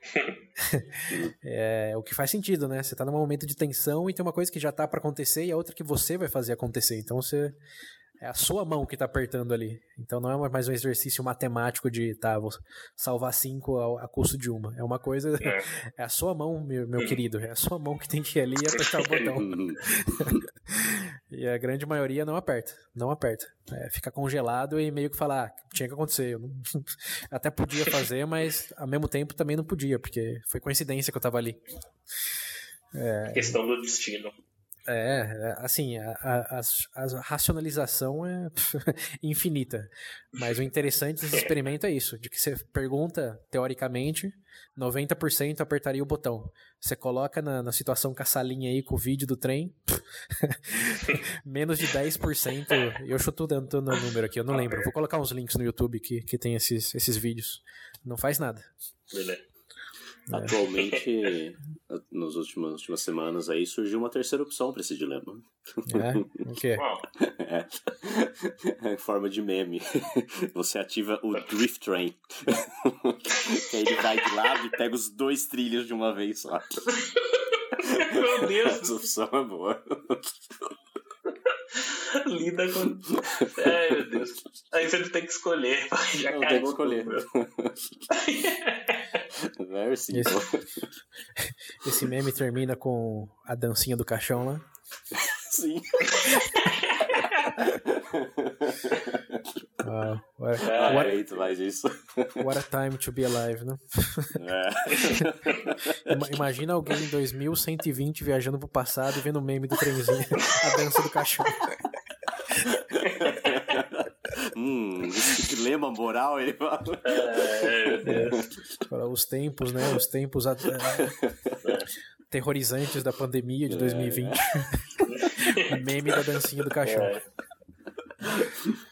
é, o que faz sentido, né? Você está num momento de tensão e tem uma coisa que já está para acontecer e a outra que você vai fazer acontecer. Então você é a sua mão que tá apertando ali. Então não é mais um exercício matemático de, tá, vou salvar cinco a, a custo de uma. É uma coisa. É, é a sua mão, meu, meu querido. É a sua mão que tem que ir ali e apertar o botão. e a grande maioria não aperta. Não aperta. É, fica congelado e meio que fala, ah, tinha que acontecer. Eu não... Até podia fazer, mas ao mesmo tempo também não podia, porque foi coincidência que eu tava ali. É... Questão do destino. É, é, assim, a, a, a racionalização é infinita. Mas o interessante desse experimento é isso: de que você pergunta, teoricamente, 90% apertaria o botão. Você coloca na, na situação com a salinha aí, com o vídeo do trem, menos de 10%. Eu chuto dando no número aqui, eu não lembro. Vou colocar uns links no YouTube que, que tem esses, esses vídeos. Não faz nada. Beleza. É. Atualmente, nas últimas, últimas semanas aí, surgiu uma terceira opção para esse dilema. É? O quê? É. é. Em forma de meme. Você ativa o Drift Train. que aí ele vai de lado e pega os dois trilhos de uma vez só. Meu Deus! Essa opção é boa. Lida com. Ai, meu Deus. Aí você tem que escolher. Já não, tem que escolher. Very simple. Esse, esse meme termina com a dancinha do caixão lá. Sim. Wow. What, é, what, mais isso. What a time to be alive, né? É. Imagina alguém em 2120 viajando pro passado e vendo o meme do trenzinho, a dança do cachorro. Hum, esse dilema moral, ele fala. É, meu Deus. Os tempos, né? Os tempos é, terrorizantes da pandemia de 2020. É. o meme da dancinha do cachorro. É.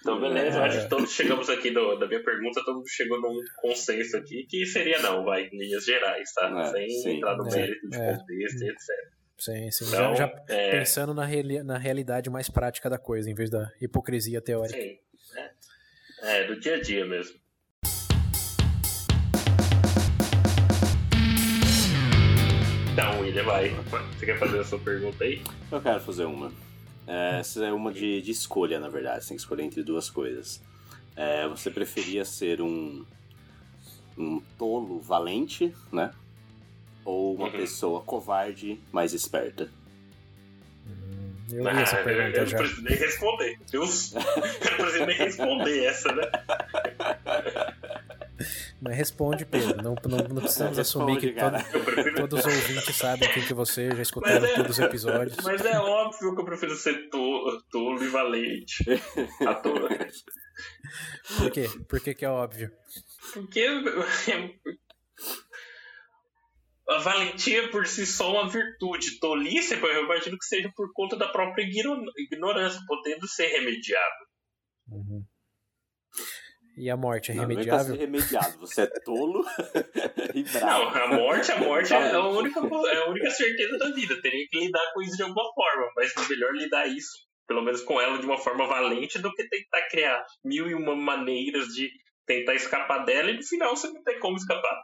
Então, beleza, acho que todos chegamos aqui do, da minha pergunta, todo mundo chegou num consenso aqui, que seria não, vai, em linhas gerais, tá? É, Sem sim, entrar no é, mérito de é, contexto e etc. Sim, sim. Então, já, já é... pensando na, reali na realidade mais prática da coisa, em vez da hipocrisia teórica. Sim, é, é do dia a dia mesmo. Então, William, vai. Você quer fazer a sua pergunta aí? Eu quero fazer uma. Essa é uma de, de escolha, na verdade. Você tem que escolher entre duas coisas. É, você preferia ser um, um tolo valente, né? Ou uma uhum. pessoa covarde mais esperta? Eu li essa ah, pergunta eu, já. não preciso nem responder. Eu, eu não preciso nem responder essa, né? Mas responde, Pedro. Não, não, não precisamos assumir que todo, todos os ouvintes sabem quem que você já escutaram é, todos os episódios. Mas é óbvio que eu prefiro ser tolo, e valente. A tolo. Por quê? Por que, que é óbvio? Porque a valentia por si só é uma virtude. Tolice, eu imagino que seja por conta da própria ignorância, podendo ser remediado. Uhum. E a morte é não, remediável? Não, remediado. Você é tolo e bravo. Não, a morte, a morte é, a única, é a única certeza da vida. Teria que lidar com isso de alguma forma, mas é melhor lidar isso, pelo menos com ela, de uma forma valente do que tentar criar mil e uma maneiras de tentar escapar dela e no final você não tem como escapar.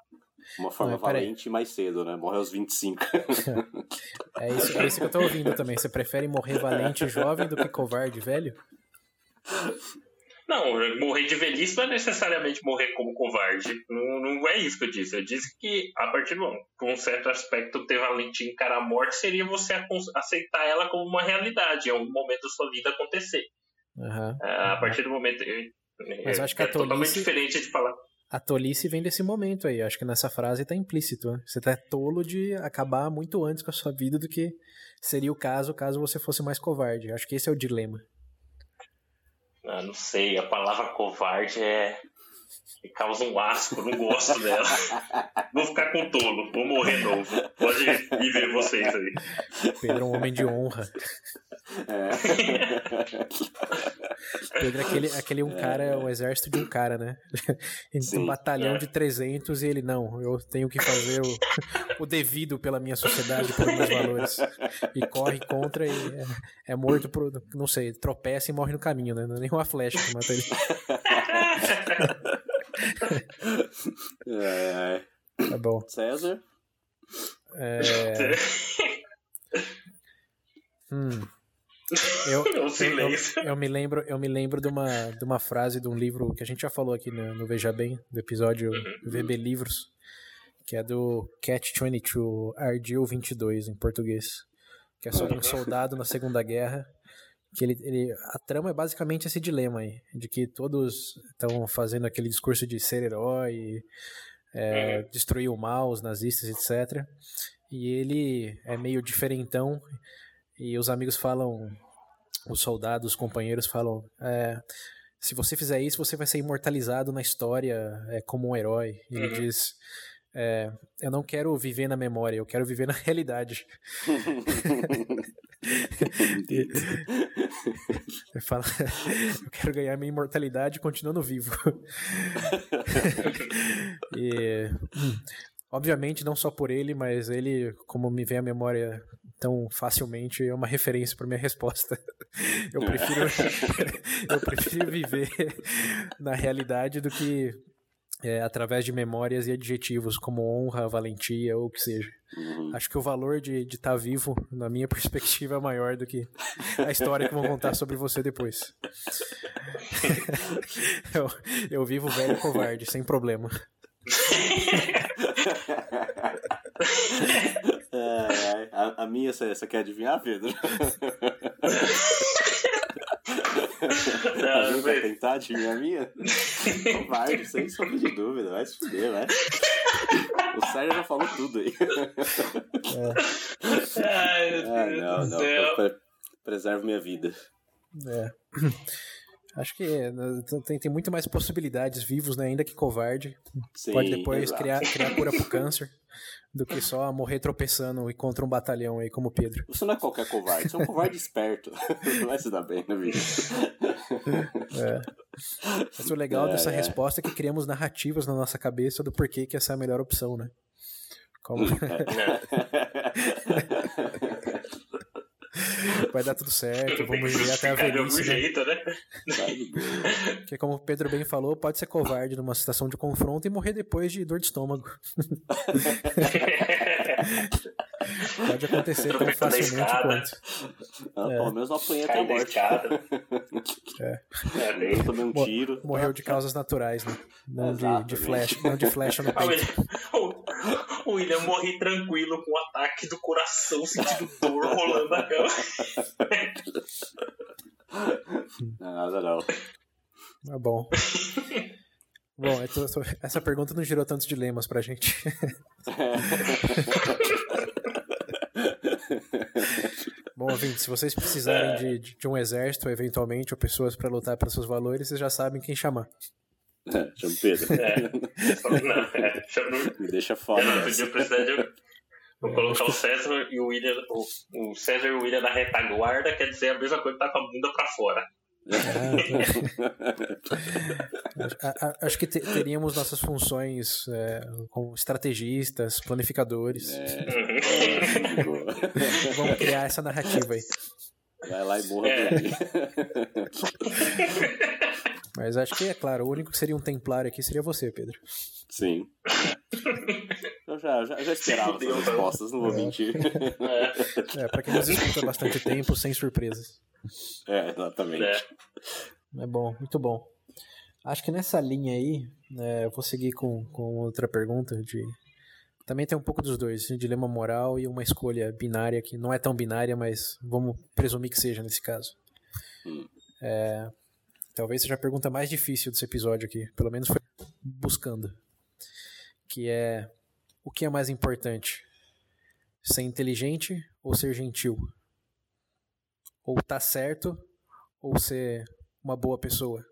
Uma forma valente mais cedo, né? Morre aos 25. é, isso, é isso que eu tô ouvindo também. Você prefere morrer valente jovem do que covarde velho? Não, morrer de velhice não é necessariamente morrer como covarde. Não, não é isso que eu disse. Eu disse que, a partir de um certo aspecto, ter valentia encarar a morte seria você aceitar ela como uma realidade, em algum momento da sua vida acontecer. Uhum. A partir do momento. Mas eu acho que é, a tolice, totalmente diferente de falar. A tolice vem desse momento aí. Acho que nessa frase tá implícito. Né? Você tá tolo de acabar muito antes com a sua vida do que seria o caso caso você fosse mais covarde. Acho que esse é o dilema. Ah, não sei, a palavra covarde é. Causa um asco, não gosto dela. vou ficar com tolo, vou morrer novo. Pode ir ver vocês aí. Pedro é um homem de honra. É. Pedro é aquele, aquele um cara, é um exército de um cara, né? Ele tem um batalhão é. de 300 e ele, não, eu tenho que fazer o, o devido pela minha sociedade, pelos meus valores. E corre contra e é, é morto por, não sei, tropeça e morre no caminho, né? Não é nem uma flecha que mata ele. é, é. Tá bom. César? É... hum. Eu, eu, eu, me lembro, eu me lembro de uma, de uma frase de um livro que a gente já falou aqui no, no Veja Bem, do episódio uhum. VB Livros, que é do Catch 22, Ardil 22 em português, que é sobre um soldado na Segunda Guerra, que ele, ele a trama é basicamente esse dilema aí, de que todos estão fazendo aquele discurso de ser herói, é, uhum. destruir o mal, os nazistas, etc. E ele é meio diferentão e os amigos falam, os soldados, os companheiros falam: é, se você fizer isso, você vai ser imortalizado na história é, como um herói. E ele uhum. diz: é, eu não quero viver na memória, eu quero viver na realidade. eu, falo, eu quero ganhar minha imortalidade continuando vivo. e, hum, obviamente, não só por ele, mas ele, como me vem à memória tão facilmente é uma referência para minha resposta. Eu prefiro, eu prefiro viver na realidade do que é, através de memórias e adjetivos como honra, valentia ou o que seja. Uhum. Acho que o valor de estar tá vivo, na minha perspectiva, é maior do que a história que vão contar sobre você depois. eu, eu vivo velho covarde, sem problema. É, a, a, minha, você, você quer adivinhar, Pedro? Não, a vai tentar adivinhar a minha? Não vai, sem sombra de dúvida, vai se fuder, vai. O Sérgio já falou tudo aí. É. Ai, ah, não, não. Pre preservo minha vida. É. Acho que né, tem, tem muito mais possibilidades vivos, né? Ainda que covarde. Sim, Pode depois criar, criar cura pro câncer do que só morrer tropeçando e contra um batalhão aí como Pedro. Você não é qualquer covarde, você é um covarde esperto. Vai se dar bem na vida. É. Mas o legal é, dessa é. resposta é que criamos narrativas na nossa cabeça do porquê que essa é a melhor opção, né? Como... Vai dar tudo certo, vamos ir até a velhice. Né? Jeito, né? Porque como o Pedro bem falou, pode ser covarde numa situação de confronto e morrer depois de dor de estômago. Pode acontecer tão facilmente quanto. Não, é. Pelo menos não apanhei até a morte. É. é eu tomei um tiro. Morreu de causas naturais, né? Não de, de flash, não de flecha no peito. O William morre tranquilo com o ataque do coração, sentindo dor rolando na cama. Nada não. Tá bom. Bom, essa pergunta não gerou tantos dilemas pra gente. Bom, ouvinte, se vocês precisarem de, de um exército, eventualmente, ou pessoas para lutar pelos seus valores, vocês já sabem quem chamar. É, chama Pedro. É. Não, é, chama... Me deixa fora. Eu não podia precisar de. Vou colocar o César e o William. O, o César e o William na retaguarda, quer dizer a mesma coisa que tá com a bunda pra fora. Ah, acho que teríamos nossas funções é, como estrategistas, planificadores. É. Vamos criar essa narrativa aí. Vai lá e morra é. Mas acho que é claro, o único que seria um templário aqui seria você, Pedro. Sim. Eu já, já, já esperava as respostas, não vou é. mentir. É, pra quem nos escuta há bastante tempo, sem surpresas. É, exatamente. É. é bom, muito bom. Acho que nessa linha aí, é, eu vou seguir com, com outra pergunta de. Também tem um pouco dos dois, um dilema moral e uma escolha binária que não é tão binária, mas vamos presumir que seja nesse caso. Hum. É, talvez seja a pergunta mais difícil desse episódio aqui, pelo menos foi buscando. Que é o que é mais importante? Ser inteligente ou ser gentil? Ou tá certo ou ser uma boa pessoa?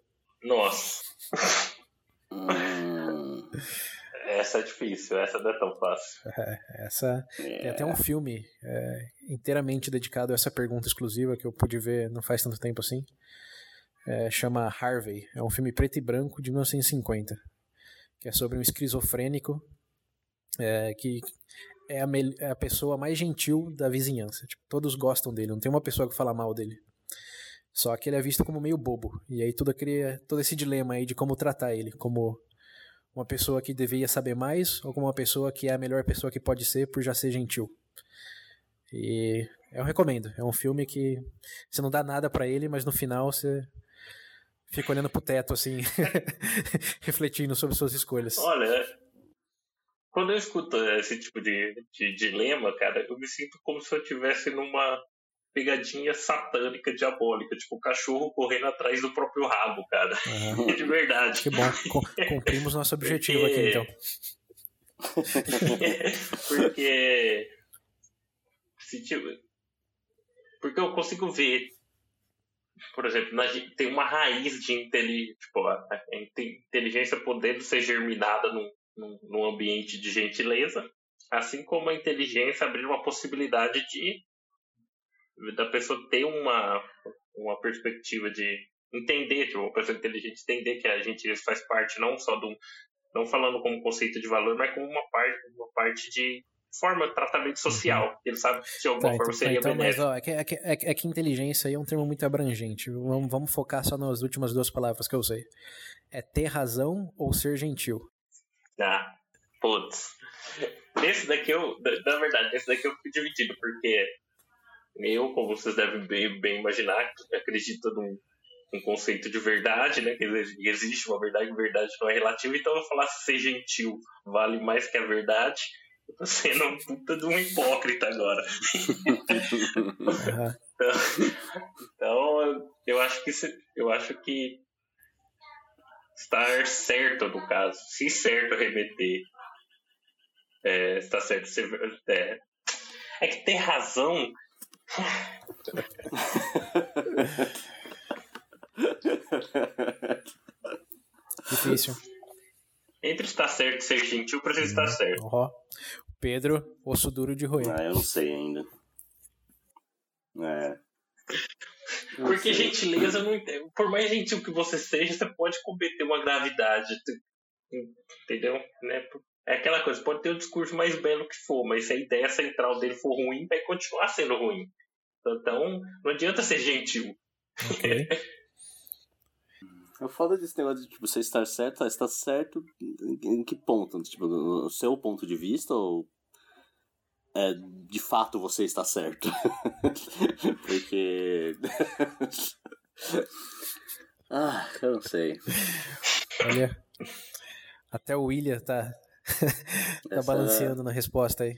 Nossa. Hum. essa é difícil, essa não é tão fácil. É, essa é. tem até um filme é, inteiramente dedicado a essa pergunta exclusiva que eu pude ver não faz tanto tempo assim. É, chama Harvey. É um filme preto e branco de 1950, que é sobre um esquizofrênico é, que é a, é a, pessoa mais gentil da vizinhança. Tipo, todos gostam dele, não tem uma pessoa que fala mal dele. Só que ele é visto como meio bobo. E aí tudo cria todo esse dilema aí de como tratar ele, como uma pessoa que deveria saber mais ou como uma pessoa que é a melhor pessoa que pode ser por já ser gentil. E eu recomendo. É um filme que você não dá nada para ele, mas no final você fica olhando pro teto assim, refletindo sobre suas escolhas. Olha, quando eu escuto esse tipo de, de dilema, cara, eu me sinto como se eu estivesse numa pegadinha satânica, diabólica, tipo o cachorro correndo atrás do próprio rabo, cara. Uhum. De verdade. Que bom, cumprimos nosso objetivo Porque... aqui então. Porque. Se, tipo... Porque eu consigo ver. Por exemplo, tem uma raiz de intelig... tipo, a inteligência podendo ser germinada num, num, ambiente de gentileza, assim como a inteligência abrir uma possibilidade de da pessoa ter uma, uma perspectiva de entender, tipo, uma pessoa inteligente entender que a gente faz parte não só do não falando como conceito de valor, mas como uma parte, uma parte de forma de tratamento social. Uhum. Ele sabe que de alguma tá, forma então, seria então, benéfico. Mas, ó, é, que, é, que, é, que inteligência aí é um termo muito abrangente. Vamos, vamos focar só nas últimas duas palavras que eu usei. É ter razão ou ser gentil? Ah, putz. Nesse daqui eu, na verdade, nesse daqui eu fico dividido, porque eu, como vocês devem bem, bem imaginar, acredito num, num conceito de verdade, né? Que existe uma verdade, verdade não é relativa, então eu falar ser gentil vale mais que a verdade. Eu tô sendo um puta de um hipócrita agora. então, então, eu acho que eu acho que estar certo no caso. Se certo remeter, é, está certo. Se, é, é que ter razão. Difícil. Entre estar certo e ser gentil, precisa estar uhum. certo. Uhum. Pedro, osso duro de roer. Ah, eu não sei ainda. É. Porque gentileza, não, por mais gentil que você seja, você pode cometer uma gravidade. Entendeu? Né? É aquela coisa, pode ter o discurso mais belo que for, mas se a ideia central dele for ruim, vai continuar sendo ruim. Então, não adianta ser gentil. Okay. É foda desse negócio de tipo, você estar certo, está certo em que ponto? Tipo, no seu ponto de vista ou é, de fato você está certo. Porque. ah, eu não sei. Olha, até o William tá, tá Essa... balanceando na resposta aí.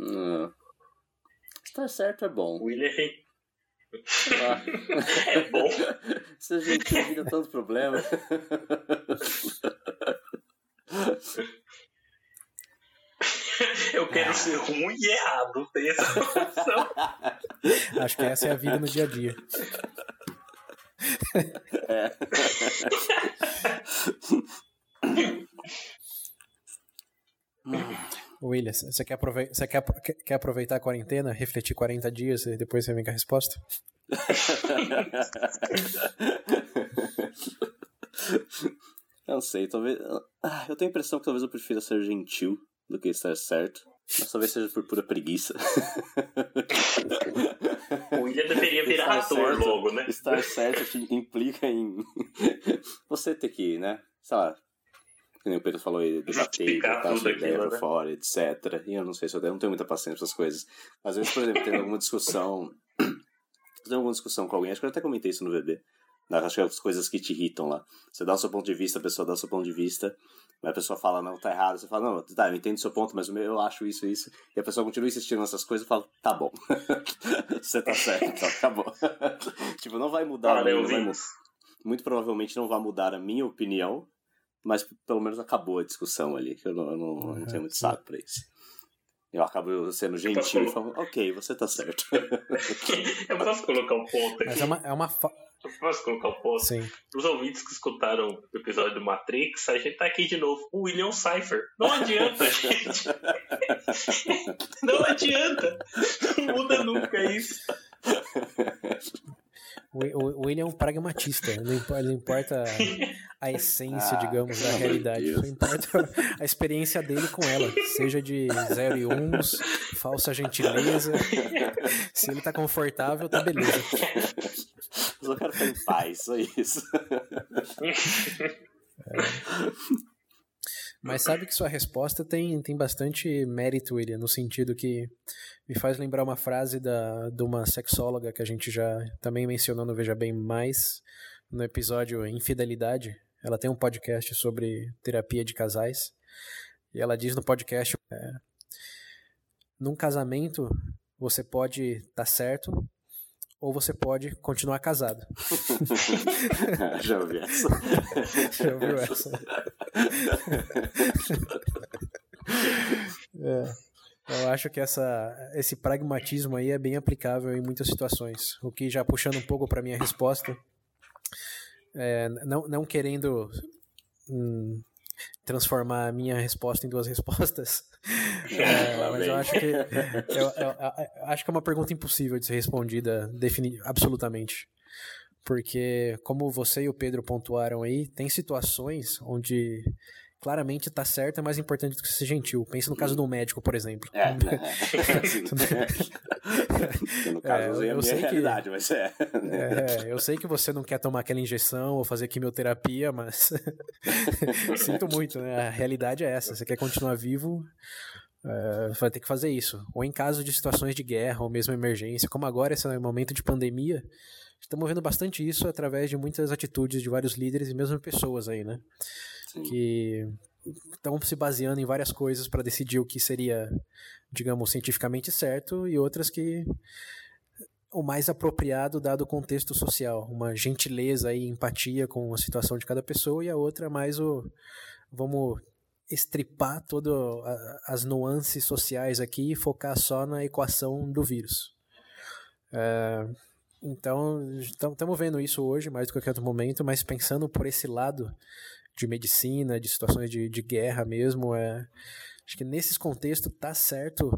Hum. Estar certo é bom. William ah. é bom. Essa gente evita tanto problema. Quero ser ruim e errado. Tem essa opção. Acho que essa é a vida no dia a dia. É. William, você quer, aproveitar, você quer, quer aproveitar a quarentena, refletir 40 dias e depois você vem com a resposta? Eu não sei, talvez. Ah, eu tenho a impressão que talvez eu prefira ser gentil do que estar certo. Mas talvez seja por pura preguiça. o William deveria virar estar ator certo, logo, né? Estar certo implica em você ter que, né? Sei lá, como o Pedro falou aí, debater, botar sua ideia pra né? fora, etc. E eu não sei se eu, não tenho muita paciência para essas coisas. Às vezes, por exemplo, tem alguma discussão. tem alguma discussão com alguém, acho que eu até comentei isso no VB. Acho que é as coisas que te irritam lá. Você dá o seu ponto de vista, a pessoa dá o seu ponto de vista, mas a pessoa fala, não, tá errado. Você fala, não, tá, eu entendo o seu ponto, mas o meu, eu acho isso e isso. E a pessoa continua insistindo nessas coisas e fala, tá bom. você tá certo, então, acabou. tipo, não vai mudar. Não vai, muito provavelmente não vai mudar a minha opinião, mas pelo menos acabou a discussão ali, que eu não, eu não, uhum, não tenho muito saco pra isso. Eu acabo sendo gentil e falando, ok, você tá certo. eu posso colocar um ponto aqui. Mas é uma, é uma fa... Eu posso colocar um ponto? Sim. Os ouvintes que escutaram o episódio do Matrix, a gente tá aqui de novo. O William Cypher. Não adianta, gente. Não adianta. Não muda nunca isso. O, William é um pragmatista, não importa, não importa a essência, ah, digamos, da realidade, não importa a experiência dele com ela, seja de zero e uns, falsa gentileza. Se ele tá confortável, tá beleza. Eu só quero ficar em paz, só isso. É. Mas sabe que sua resposta tem, tem bastante mérito, William, no sentido que me faz lembrar uma frase da, de uma sexóloga que a gente já também mencionou no Veja Bem Mais, no episódio Infidelidade. Ela tem um podcast sobre terapia de casais. E ela diz no podcast: é, num casamento você pode estar tá certo ou você pode continuar casado. Já ouvi essa. Já ouviu essa? é. Eu acho que essa, esse pragmatismo aí é bem aplicável em muitas situações. O que já puxando um pouco para minha resposta, é, não, não querendo hum, transformar a minha resposta em duas respostas. É, mas eu acho que eu, eu, eu, acho que é uma pergunta impossível de ser respondida defini absolutamente. Porque, como você e o Pedro pontuaram aí, tem situações onde claramente tá certo é mais importante do que ser gentil. Pensa no caso do médico, por exemplo. É, no caso, é, eu, eu sei que, mas é, é. Eu sei que você não quer tomar aquela injeção ou fazer quimioterapia, mas sinto muito, né? A realidade é essa. Você quer continuar vivo, é, vai ter que fazer isso. Ou em caso de situações de guerra ou mesmo emergência, como agora, esse momento de pandemia, estamos vendo bastante isso através de muitas atitudes de vários líderes e mesmo pessoas aí, né? Sim. que estão se baseando em várias coisas para decidir o que seria, digamos, cientificamente certo e outras que o mais apropriado dado o contexto social, uma gentileza e empatia com a situação de cada pessoa e a outra mais o vamos estripar todas as nuances sociais aqui e focar só na equação do vírus. É, então, estamos vendo isso hoje mais do que qualquer outro momento, mas pensando por esse lado de medicina, de situações de, de guerra mesmo. É, acho que nesses contextos tá certo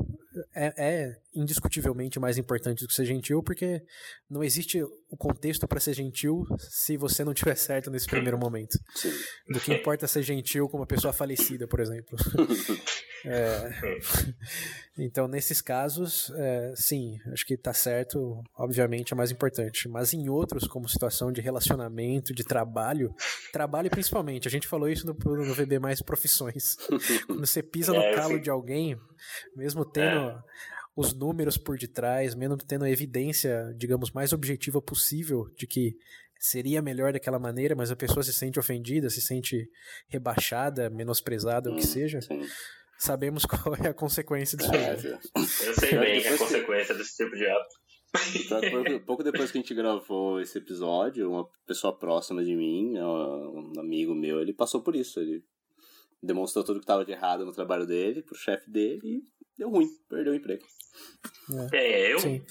é, é, indiscutivelmente mais importante do que ser gentil, porque não existe o contexto para ser gentil se você não tiver certo nesse primeiro momento. Do que importa ser gentil com uma pessoa falecida, por exemplo. é, então, nesses casos, é, sim, acho que tá certo, obviamente é mais importante. Mas em outros, como situação de relacionamento, de trabalho, trabalho principalmente, a gente falou isso no, no VB Mais Profissões. Quando você pisa no é, calo de alguém, mesmo tendo é. Os números por detrás, mesmo tendo a evidência, digamos, mais objetiva possível de que seria melhor daquela maneira, mas a pessoa se sente ofendida, se sente rebaixada, menosprezada, hum, o que seja. Sim. Sabemos qual é a consequência disso. É, eu sei bem a consequência desse tipo de ato. Pouco depois que a gente gravou esse episódio, uma pessoa próxima de mim, um amigo meu, ele passou por isso. Ele demonstrou tudo que estava de errado no trabalho dele, pro chefe dele, e deu ruim, perdeu o emprego. É, é eu? Sim.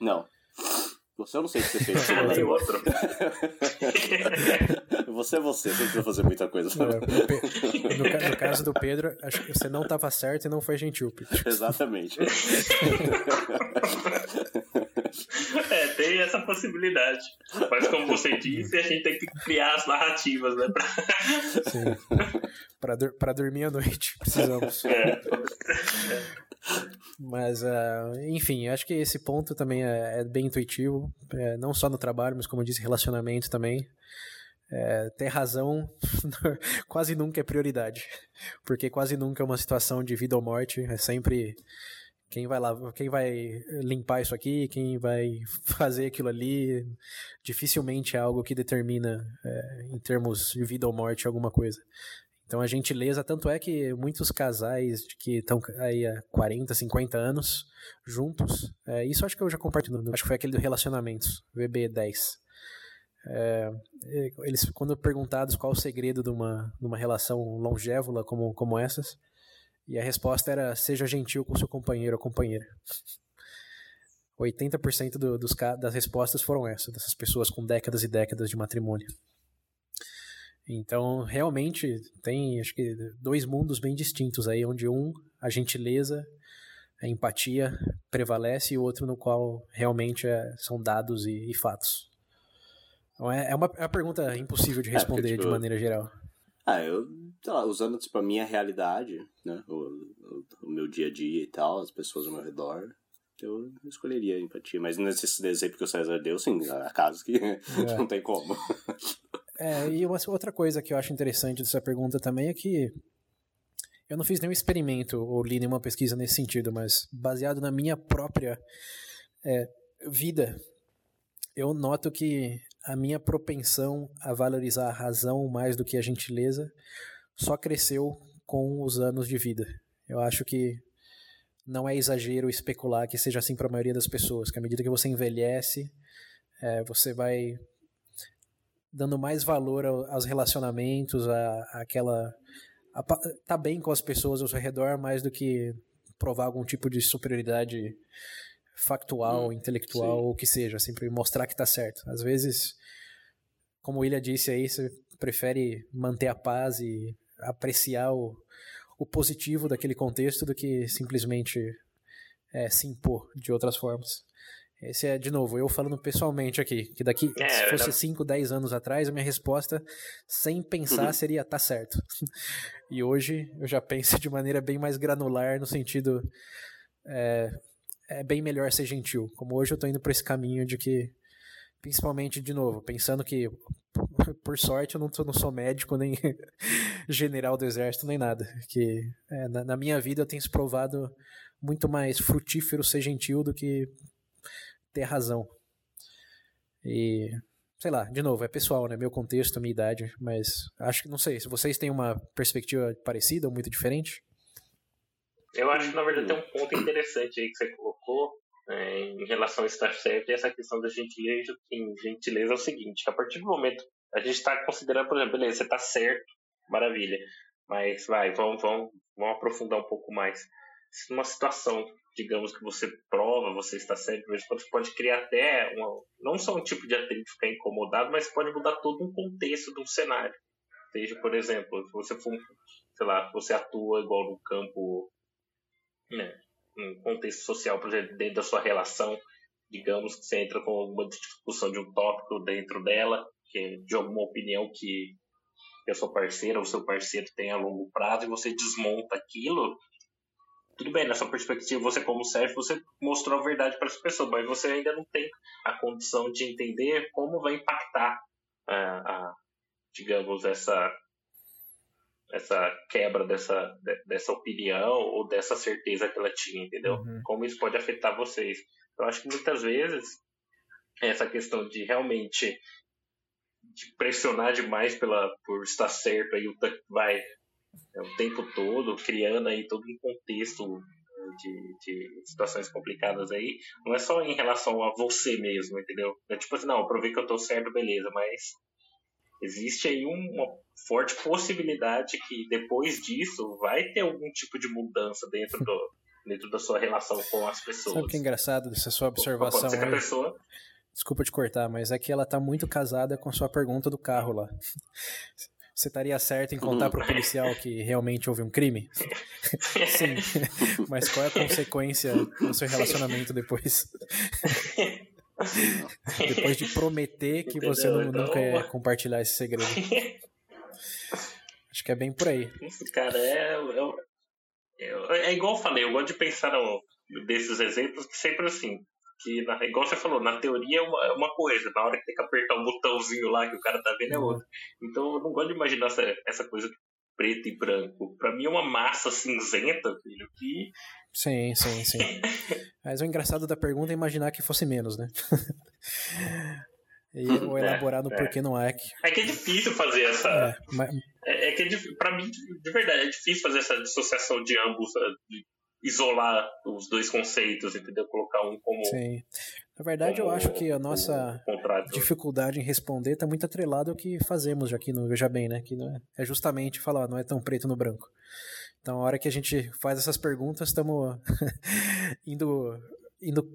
Não. Você eu não sei o que você fez. Nem outro. você é você, você não precisa fazer muita coisa. É, no, no, caso do Pedro, acho que você não estava certo e não foi gentil, Pedro. Exatamente. É, tem essa possibilidade. Mas como você disse, a gente tem que criar as narrativas, né? Pra... Sim. Pra, pra dormir à noite, precisamos. É. Mas, uh, enfim, acho que esse ponto também é, é bem intuitivo, é, não só no trabalho, mas como eu disse, relacionamento também. É, ter razão quase nunca é prioridade, porque quase nunca é uma situação de vida ou morte, é sempre quem vai lá, quem vai limpar isso aqui, quem vai fazer aquilo ali, dificilmente é algo que determina é, em termos de vida ou morte alguma coisa. Então a gentileza, tanto é que muitos casais que estão aí há 40, 50 anos juntos, é, isso acho que eu já compartilhei, acho que foi aquele do relacionamentos, VB10. É, eles, quando perguntados qual o segredo de uma, de uma relação longévula como, como essas, e a resposta era: seja gentil com seu companheiro ou companheira. 80% do, dos, das respostas foram essas, dessas pessoas com décadas e décadas de matrimônio. Então, realmente, tem acho que dois mundos bem distintos aí, onde um, a gentileza, a empatia prevalece, e o outro no qual realmente é, são dados e, e fatos. Então, é, é, uma, é uma pergunta impossível de é, responder é, tipo, de maneira geral. Ah, eu, sei lá, usando tipo, a minha realidade, né? O, o, o, meu dia a dia e tal, as pessoas ao meu redor, eu escolheria a empatia. Mas nesse exemplo que o César deu, sim, há casos que é. não tem como. É, e uma, outra coisa que eu acho interessante dessa pergunta também é que eu não fiz nenhum experimento ou li nenhuma pesquisa nesse sentido, mas baseado na minha própria é, vida, eu noto que a minha propensão a valorizar a razão mais do que a gentileza só cresceu com os anos de vida. Eu acho que não é exagero especular que seja assim para a maioria das pessoas, que à medida que você envelhece, é, você vai dando mais valor aos relacionamentos, a, a aquela a, tá bem com as pessoas ao seu redor mais do que provar algum tipo de superioridade factual, hum, intelectual, sim. ou o que seja, sempre mostrar que tá certo. Às vezes, como o William disse aí, você prefere manter a paz e apreciar o, o positivo daquele contexto do que simplesmente é, se impor de outras formas. Esse é, de novo, eu falando pessoalmente aqui, que daqui, é, se fosse 5, 10 anos atrás, a minha resposta, sem pensar, uhum. seria tá certo. e hoje eu já penso de maneira bem mais granular, no sentido. É, é bem melhor ser gentil. Como hoje eu tô indo por esse caminho de que, principalmente, de novo, pensando que, por sorte, eu não, tô, não sou médico, nem general do exército, nem nada. Que é, na, na, minha vida eu tenho se provado muito mais frutífero ser gentil do que ter razão. E, sei lá, de novo, é pessoal, né? Meu contexto, minha idade, mas acho que, não sei, se vocês têm uma perspectiva parecida ou muito diferente. Eu acho que, na verdade, tem um ponto interessante aí que você colocou né, em relação a estar certo e essa questão da gentileza. Em gentileza é o seguinte: a partir do momento a gente está considerando, por exemplo, beleza, você está certo, maravilha, mas vai, vamos, vamos, vamos aprofundar um pouco mais. Se numa situação, digamos que você prova, você está certo, você pode criar até uma, não só um tipo de atrito ficar incomodado, mas pode mudar todo um contexto de um cenário. Seja, por exemplo, se você for, sei lá, você atua igual no campo né, um contexto social, por exemplo, dentro da sua relação, digamos que você entra com alguma discussão de um tópico dentro dela, que é de alguma opinião que a sua parceira ou seu parceiro tem a longo prazo e você desmonta aquilo, tudo bem, na sua perspectiva, você como chefe, você mostrou a verdade para essa pessoa, mas você ainda não tem a condição de entender como vai impactar, a, a digamos, essa essa quebra dessa, dessa opinião ou dessa certeza que ela tinha, entendeu? Uhum. Como isso pode afetar vocês. Eu acho que muitas vezes essa questão de realmente de pressionar demais pela, por estar certo aí o vai é, o tempo todo, criando aí todo um contexto de, de, situações complicadas aí, não é só em relação a você mesmo, entendeu? É tipo assim, não, provei que eu tô certo, beleza, mas existe aí uma forte possibilidade que depois disso vai ter algum tipo de mudança dentro do dentro da sua relação com as pessoas. Sabe o que é engraçado dessa sua observação aí? Pessoa... Desculpa te cortar, mas é que ela tá muito casada com a sua pergunta do carro lá. Você estaria certo em contar para o policial que realmente houve um crime? Sim. Mas qual é a consequência do seu relacionamento depois? depois de prometer que você não, nunca ia compartilhar esse segredo. Acho que é bem por aí. Cara, é, é, é, é igual eu falei, eu gosto de pensar no, desses exemplos que sempre assim que, na, igual você falou, na teoria é uma, é uma coisa, na hora que tem que apertar um botãozinho lá que o cara tá vendo é uhum. outra. Então eu não gosto de imaginar essa, essa coisa preto e branco. Pra mim é uma massa cinzenta, filho, que. Sim, sim, sim. Mas o engraçado da pergunta é imaginar que fosse menos, né? e, ou é, elaborar é, no é. porquê não é que. É que é difícil fazer essa. É, mas... é, é que é, pra mim, de verdade, é difícil fazer essa dissociação de ambos, de isolar os dois conceitos, entendeu? Colocar um como. Sim. Na verdade, como, eu acho que a nossa dificuldade em responder está muito atrelada ao que fazemos já aqui no Veja Bem, né? Que é, é justamente falar, não é tão preto no branco. Então, a hora que a gente faz essas perguntas, estamos indo, indo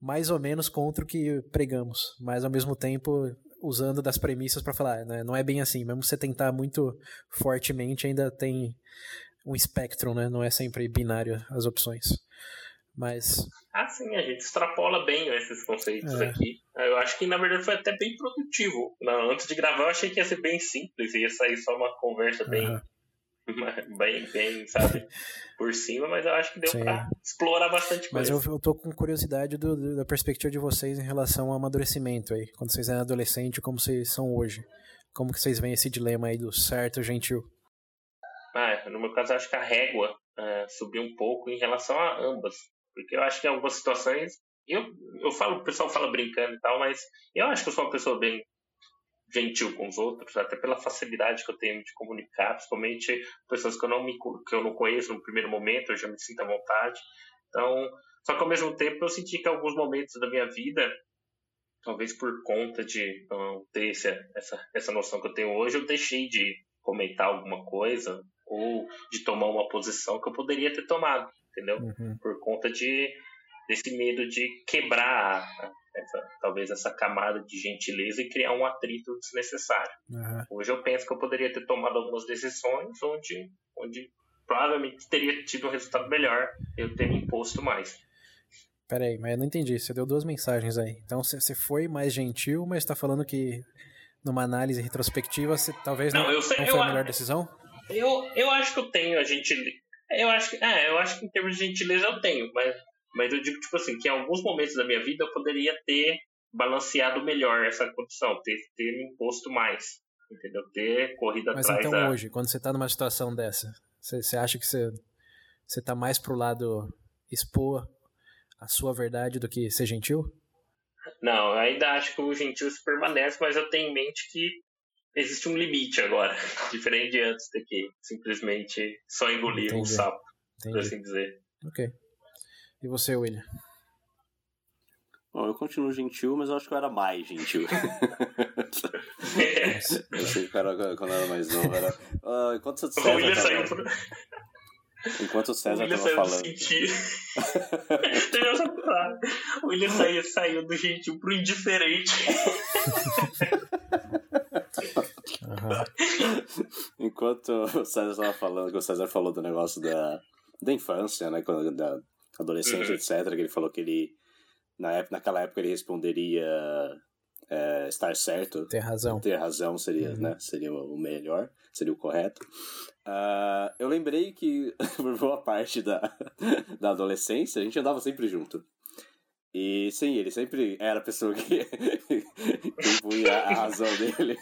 mais ou menos contra o que pregamos, mas ao mesmo tempo usando das premissas para falar, né? não é bem assim. Mesmo você tentar muito fortemente, ainda tem um espectro, né? Não é sempre binário as opções. Mas. Ah, sim, a gente extrapola bem esses conceitos é. aqui. Eu acho que na verdade foi até bem produtivo. Antes de gravar, eu achei que ia ser bem simples, ia sair só uma conversa bem. Uhum. Bem, bem, sabe, por cima, mas eu acho que deu Sim. pra explorar bastante coisa. Mas eu, eu tô com curiosidade do, do, da perspectiva de vocês em relação ao amadurecimento aí, quando vocês eram adolescentes, como vocês são hoje. Como que vocês veem esse dilema aí do certo gentil? Ah, no meu caso, acho que a régua uh, subiu um pouco em relação a ambas. Porque eu acho que em algumas situações. Eu, eu falo, o pessoal fala brincando e tal, mas eu acho que eu sou uma pessoa bem gentil com os outros, até pela facilidade que eu tenho de comunicar, principalmente pessoas que eu não, me, que eu não conheço no primeiro momento, eu já me sinto à vontade. Então, só que ao mesmo tempo eu senti que alguns momentos da minha vida, talvez por conta de não ter essa, essa, essa noção que eu tenho hoje, eu deixei de comentar alguma coisa ou de tomar uma posição que eu poderia ter tomado, entendeu? Uhum. Por conta de desse medo de quebrar essa, talvez essa camada de gentileza e criar um atrito desnecessário. Uhum. Hoje eu penso que eu poderia ter tomado algumas decisões onde, onde provavelmente teria tido um resultado melhor eu ter me imposto mais. Peraí, mas eu não entendi. Você deu duas mensagens aí. Então você foi mais gentil, mas está falando que numa análise retrospectiva você talvez não, não, eu sei, não foi eu, a melhor decisão? Eu, eu acho que eu tenho a gentileza. Eu acho que, é, eu acho que em termos de gentileza eu tenho, mas, mas eu digo, tipo assim, que em alguns momentos da minha vida eu poderia ter balanceado melhor essa condição, ter, ter me imposto mais, entendeu? Ter corrido mas atrás então da... hoje, quando você está numa situação dessa, você, você acha que você, você tá mais pro lado expor a sua verdade do que ser gentil? Não, eu ainda acho que o gentil se permanece, mas eu tenho em mente que existe um limite agora, diferente de antes de que simplesmente só engolir Entendi. um sapo, Entendi. por assim dizer. Ok. E você, William? Bom, eu continuo gentil, mas eu acho que eu era mais gentil. eu sei que era, quando eu era mais novo era. Uh, enquanto você o William saiu por... Enquanto o César estava falando. o William saiu, saiu do gentil pro indiferente. Enquanto o César estava falando, que o César falou do negócio da, da infância, né? Quando, da, adolescente, uhum. etc. Que ele falou que ele, na época, naquela época, ele responderia é, estar certo. Ter razão. Ter razão seria, uhum. né? Seria o melhor, seria o correto. Uh, eu lembrei que, por boa parte da, da adolescência, a gente andava sempre junto. E sim, ele sempre era a pessoa que, que impunha a razão dele.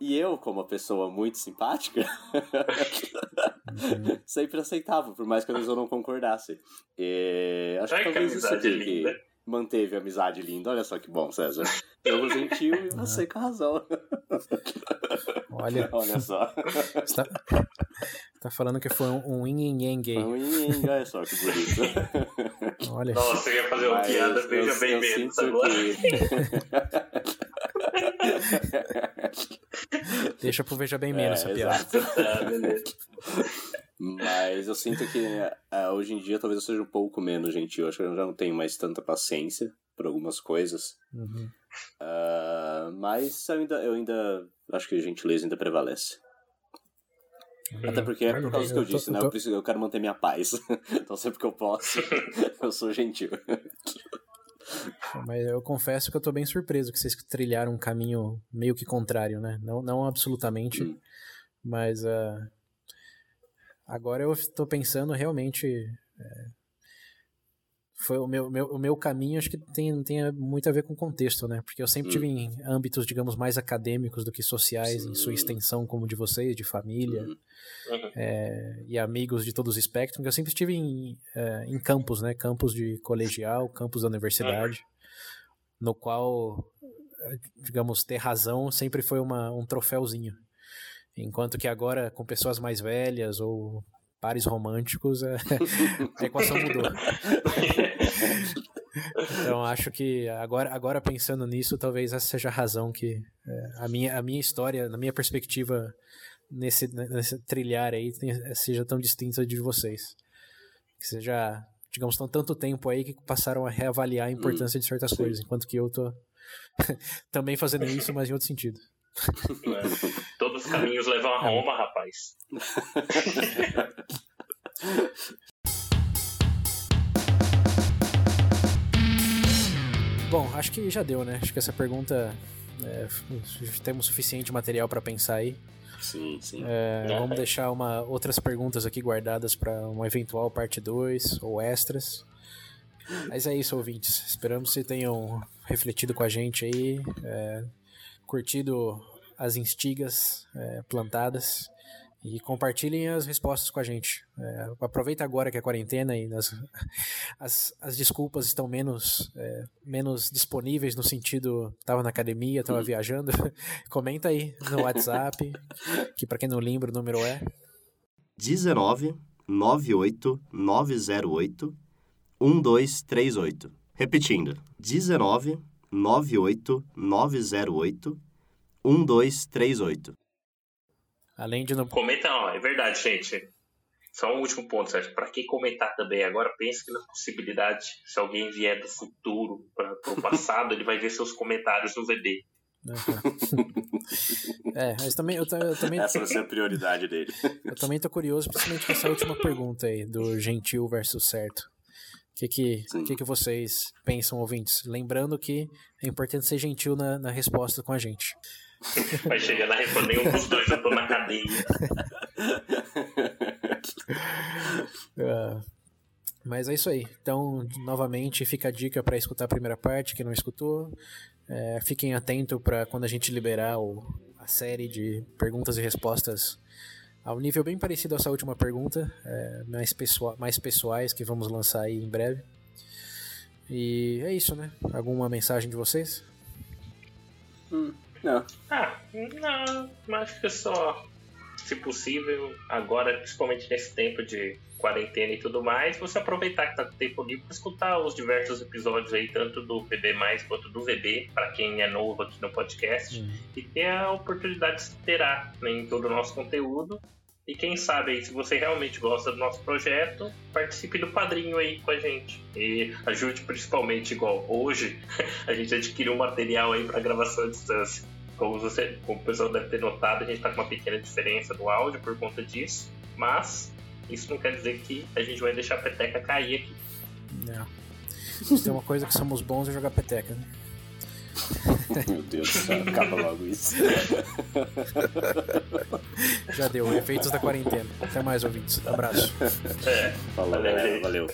E eu, como uma pessoa muito simpática, uhum. sempre aceitava, por mais que às vezes eu não concordasse. E acho que talvez isso aqui que manteve a amizade linda. Olha só que bom, César. Eu gentil e você com razão. Olha, olha só. Tá, falando que foi um yin yang gay. Um yin yang, olha só que bonito. Olha. Nossa, eu ia fazer uma piada, veja bem eu menos agora. Que... Deixa pro Veja Bem Menos é, essa piada. Ah, beleza. Mas eu sinto que uh, hoje em dia talvez eu seja um pouco menos gentil. Acho que eu já não tenho mais tanta paciência por algumas coisas. Uhum. Uh, mas eu ainda, eu ainda acho que a gentileza ainda prevalece. Uhum. Até porque é por causa do que eu disse, né? Eu, preciso, eu quero manter minha paz. então sempre que eu posso, eu sou gentil. Mas eu confesso que eu tô bem surpreso que vocês trilharam um caminho meio que contrário, né? Não, não absolutamente, hum. mas uh, Agora eu estou pensando realmente. É, foi o meu, meu, o meu caminho, acho que tem, tem muito a ver com o contexto, né? Porque eu sempre hum. tive em âmbitos, digamos, mais acadêmicos do que sociais, Sim. em sua extensão, como de vocês, de família, hum. uhum. é, e amigos de todos os espectros. Eu sempre estive em, é, em campos, né? Campos de colegial, campos da universidade, no qual, digamos, ter razão sempre foi uma, um troféuzinho. Enquanto que agora, com pessoas mais velhas ou pares românticos, é, a equação mudou. então acho que agora, agora pensando nisso, talvez essa seja a razão que é, a, minha, a minha história, na minha perspectiva nesse, nesse trilhar aí, seja tão distinta de vocês. Que seja, digamos, tão tanto tempo aí que passaram a reavaliar a importância hum, de certas sim. coisas, enquanto que eu tô também fazendo isso, mas em outro sentido. É. Todos os caminhos levam a Roma, rapaz. Bom, acho que já deu, né? Acho que essa pergunta é, temos suficiente material para pensar aí. Sim, sim. É, vamos deixar uma, outras perguntas aqui guardadas para uma eventual parte 2 ou extras. Mas é isso, ouvintes. Esperamos que tenham refletido com a gente aí. É, curtido as instigas é, plantadas e compartilhem as respostas com a gente. É, aproveita agora que é quarentena e as, as, as desculpas estão menos, é, menos disponíveis no sentido estava na academia, estava viajando. Comenta aí no WhatsApp, que para quem não lembra o número é 19 98 908 1238. Repetindo, 19 98 908 1238. Além de não. Comenta, ó, é verdade, gente. Só um último ponto, Sérgio. Para quem comentar também, agora pense na possibilidade, se alguém vier do futuro para o passado, ele vai ver seus comentários no VB. é, mas também eu, eu também essa vai ser a prioridade dele. Eu também tô curioso, principalmente com essa última pergunta aí do gentil versus certo que, que, que, que vocês pensam, ouvintes? Lembrando que é importante ser gentil na, na resposta com a gente. Vai chegar na resposta, nenhum dos dois eu tô na cadeia. uh, mas é isso aí. Então, novamente, fica a dica para escutar a primeira parte, quem não escutou. É, fiquem atentos para quando a gente liberar o, a série de perguntas e respostas a um nível bem parecido a essa última pergunta, é, mais, pessoa, mais pessoais que vamos lançar aí em breve. E é isso, né? Alguma mensagem de vocês? Hum, não. Ah, não, acho que só, se possível, agora, principalmente nesse tempo de quarentena e tudo mais, você aproveitar que tá com tempo livre para escutar os diversos episódios aí, tanto do PB Mais quanto do VB, para quem é novo aqui no podcast, uhum. e ter a oportunidade de se interar né, em todo o nosso conteúdo. E quem sabe aí, se você realmente gosta do nosso projeto, participe do padrinho aí com a gente. E ajude principalmente, igual hoje, a gente adquiriu um material aí para gravação à distância. Como, você, como o pessoal deve ter notado, a gente está com uma pequena diferença no áudio por conta disso. Mas isso não quer dizer que a gente vai deixar a peteca cair aqui. Não. Se tem uma coisa que somos bons é jogar peteca. Né? Meu Deus do céu, acaba logo isso. Já deu, efeitos da quarentena. Até mais, ouvintes. Abraço. É, Falou, valeu. valeu.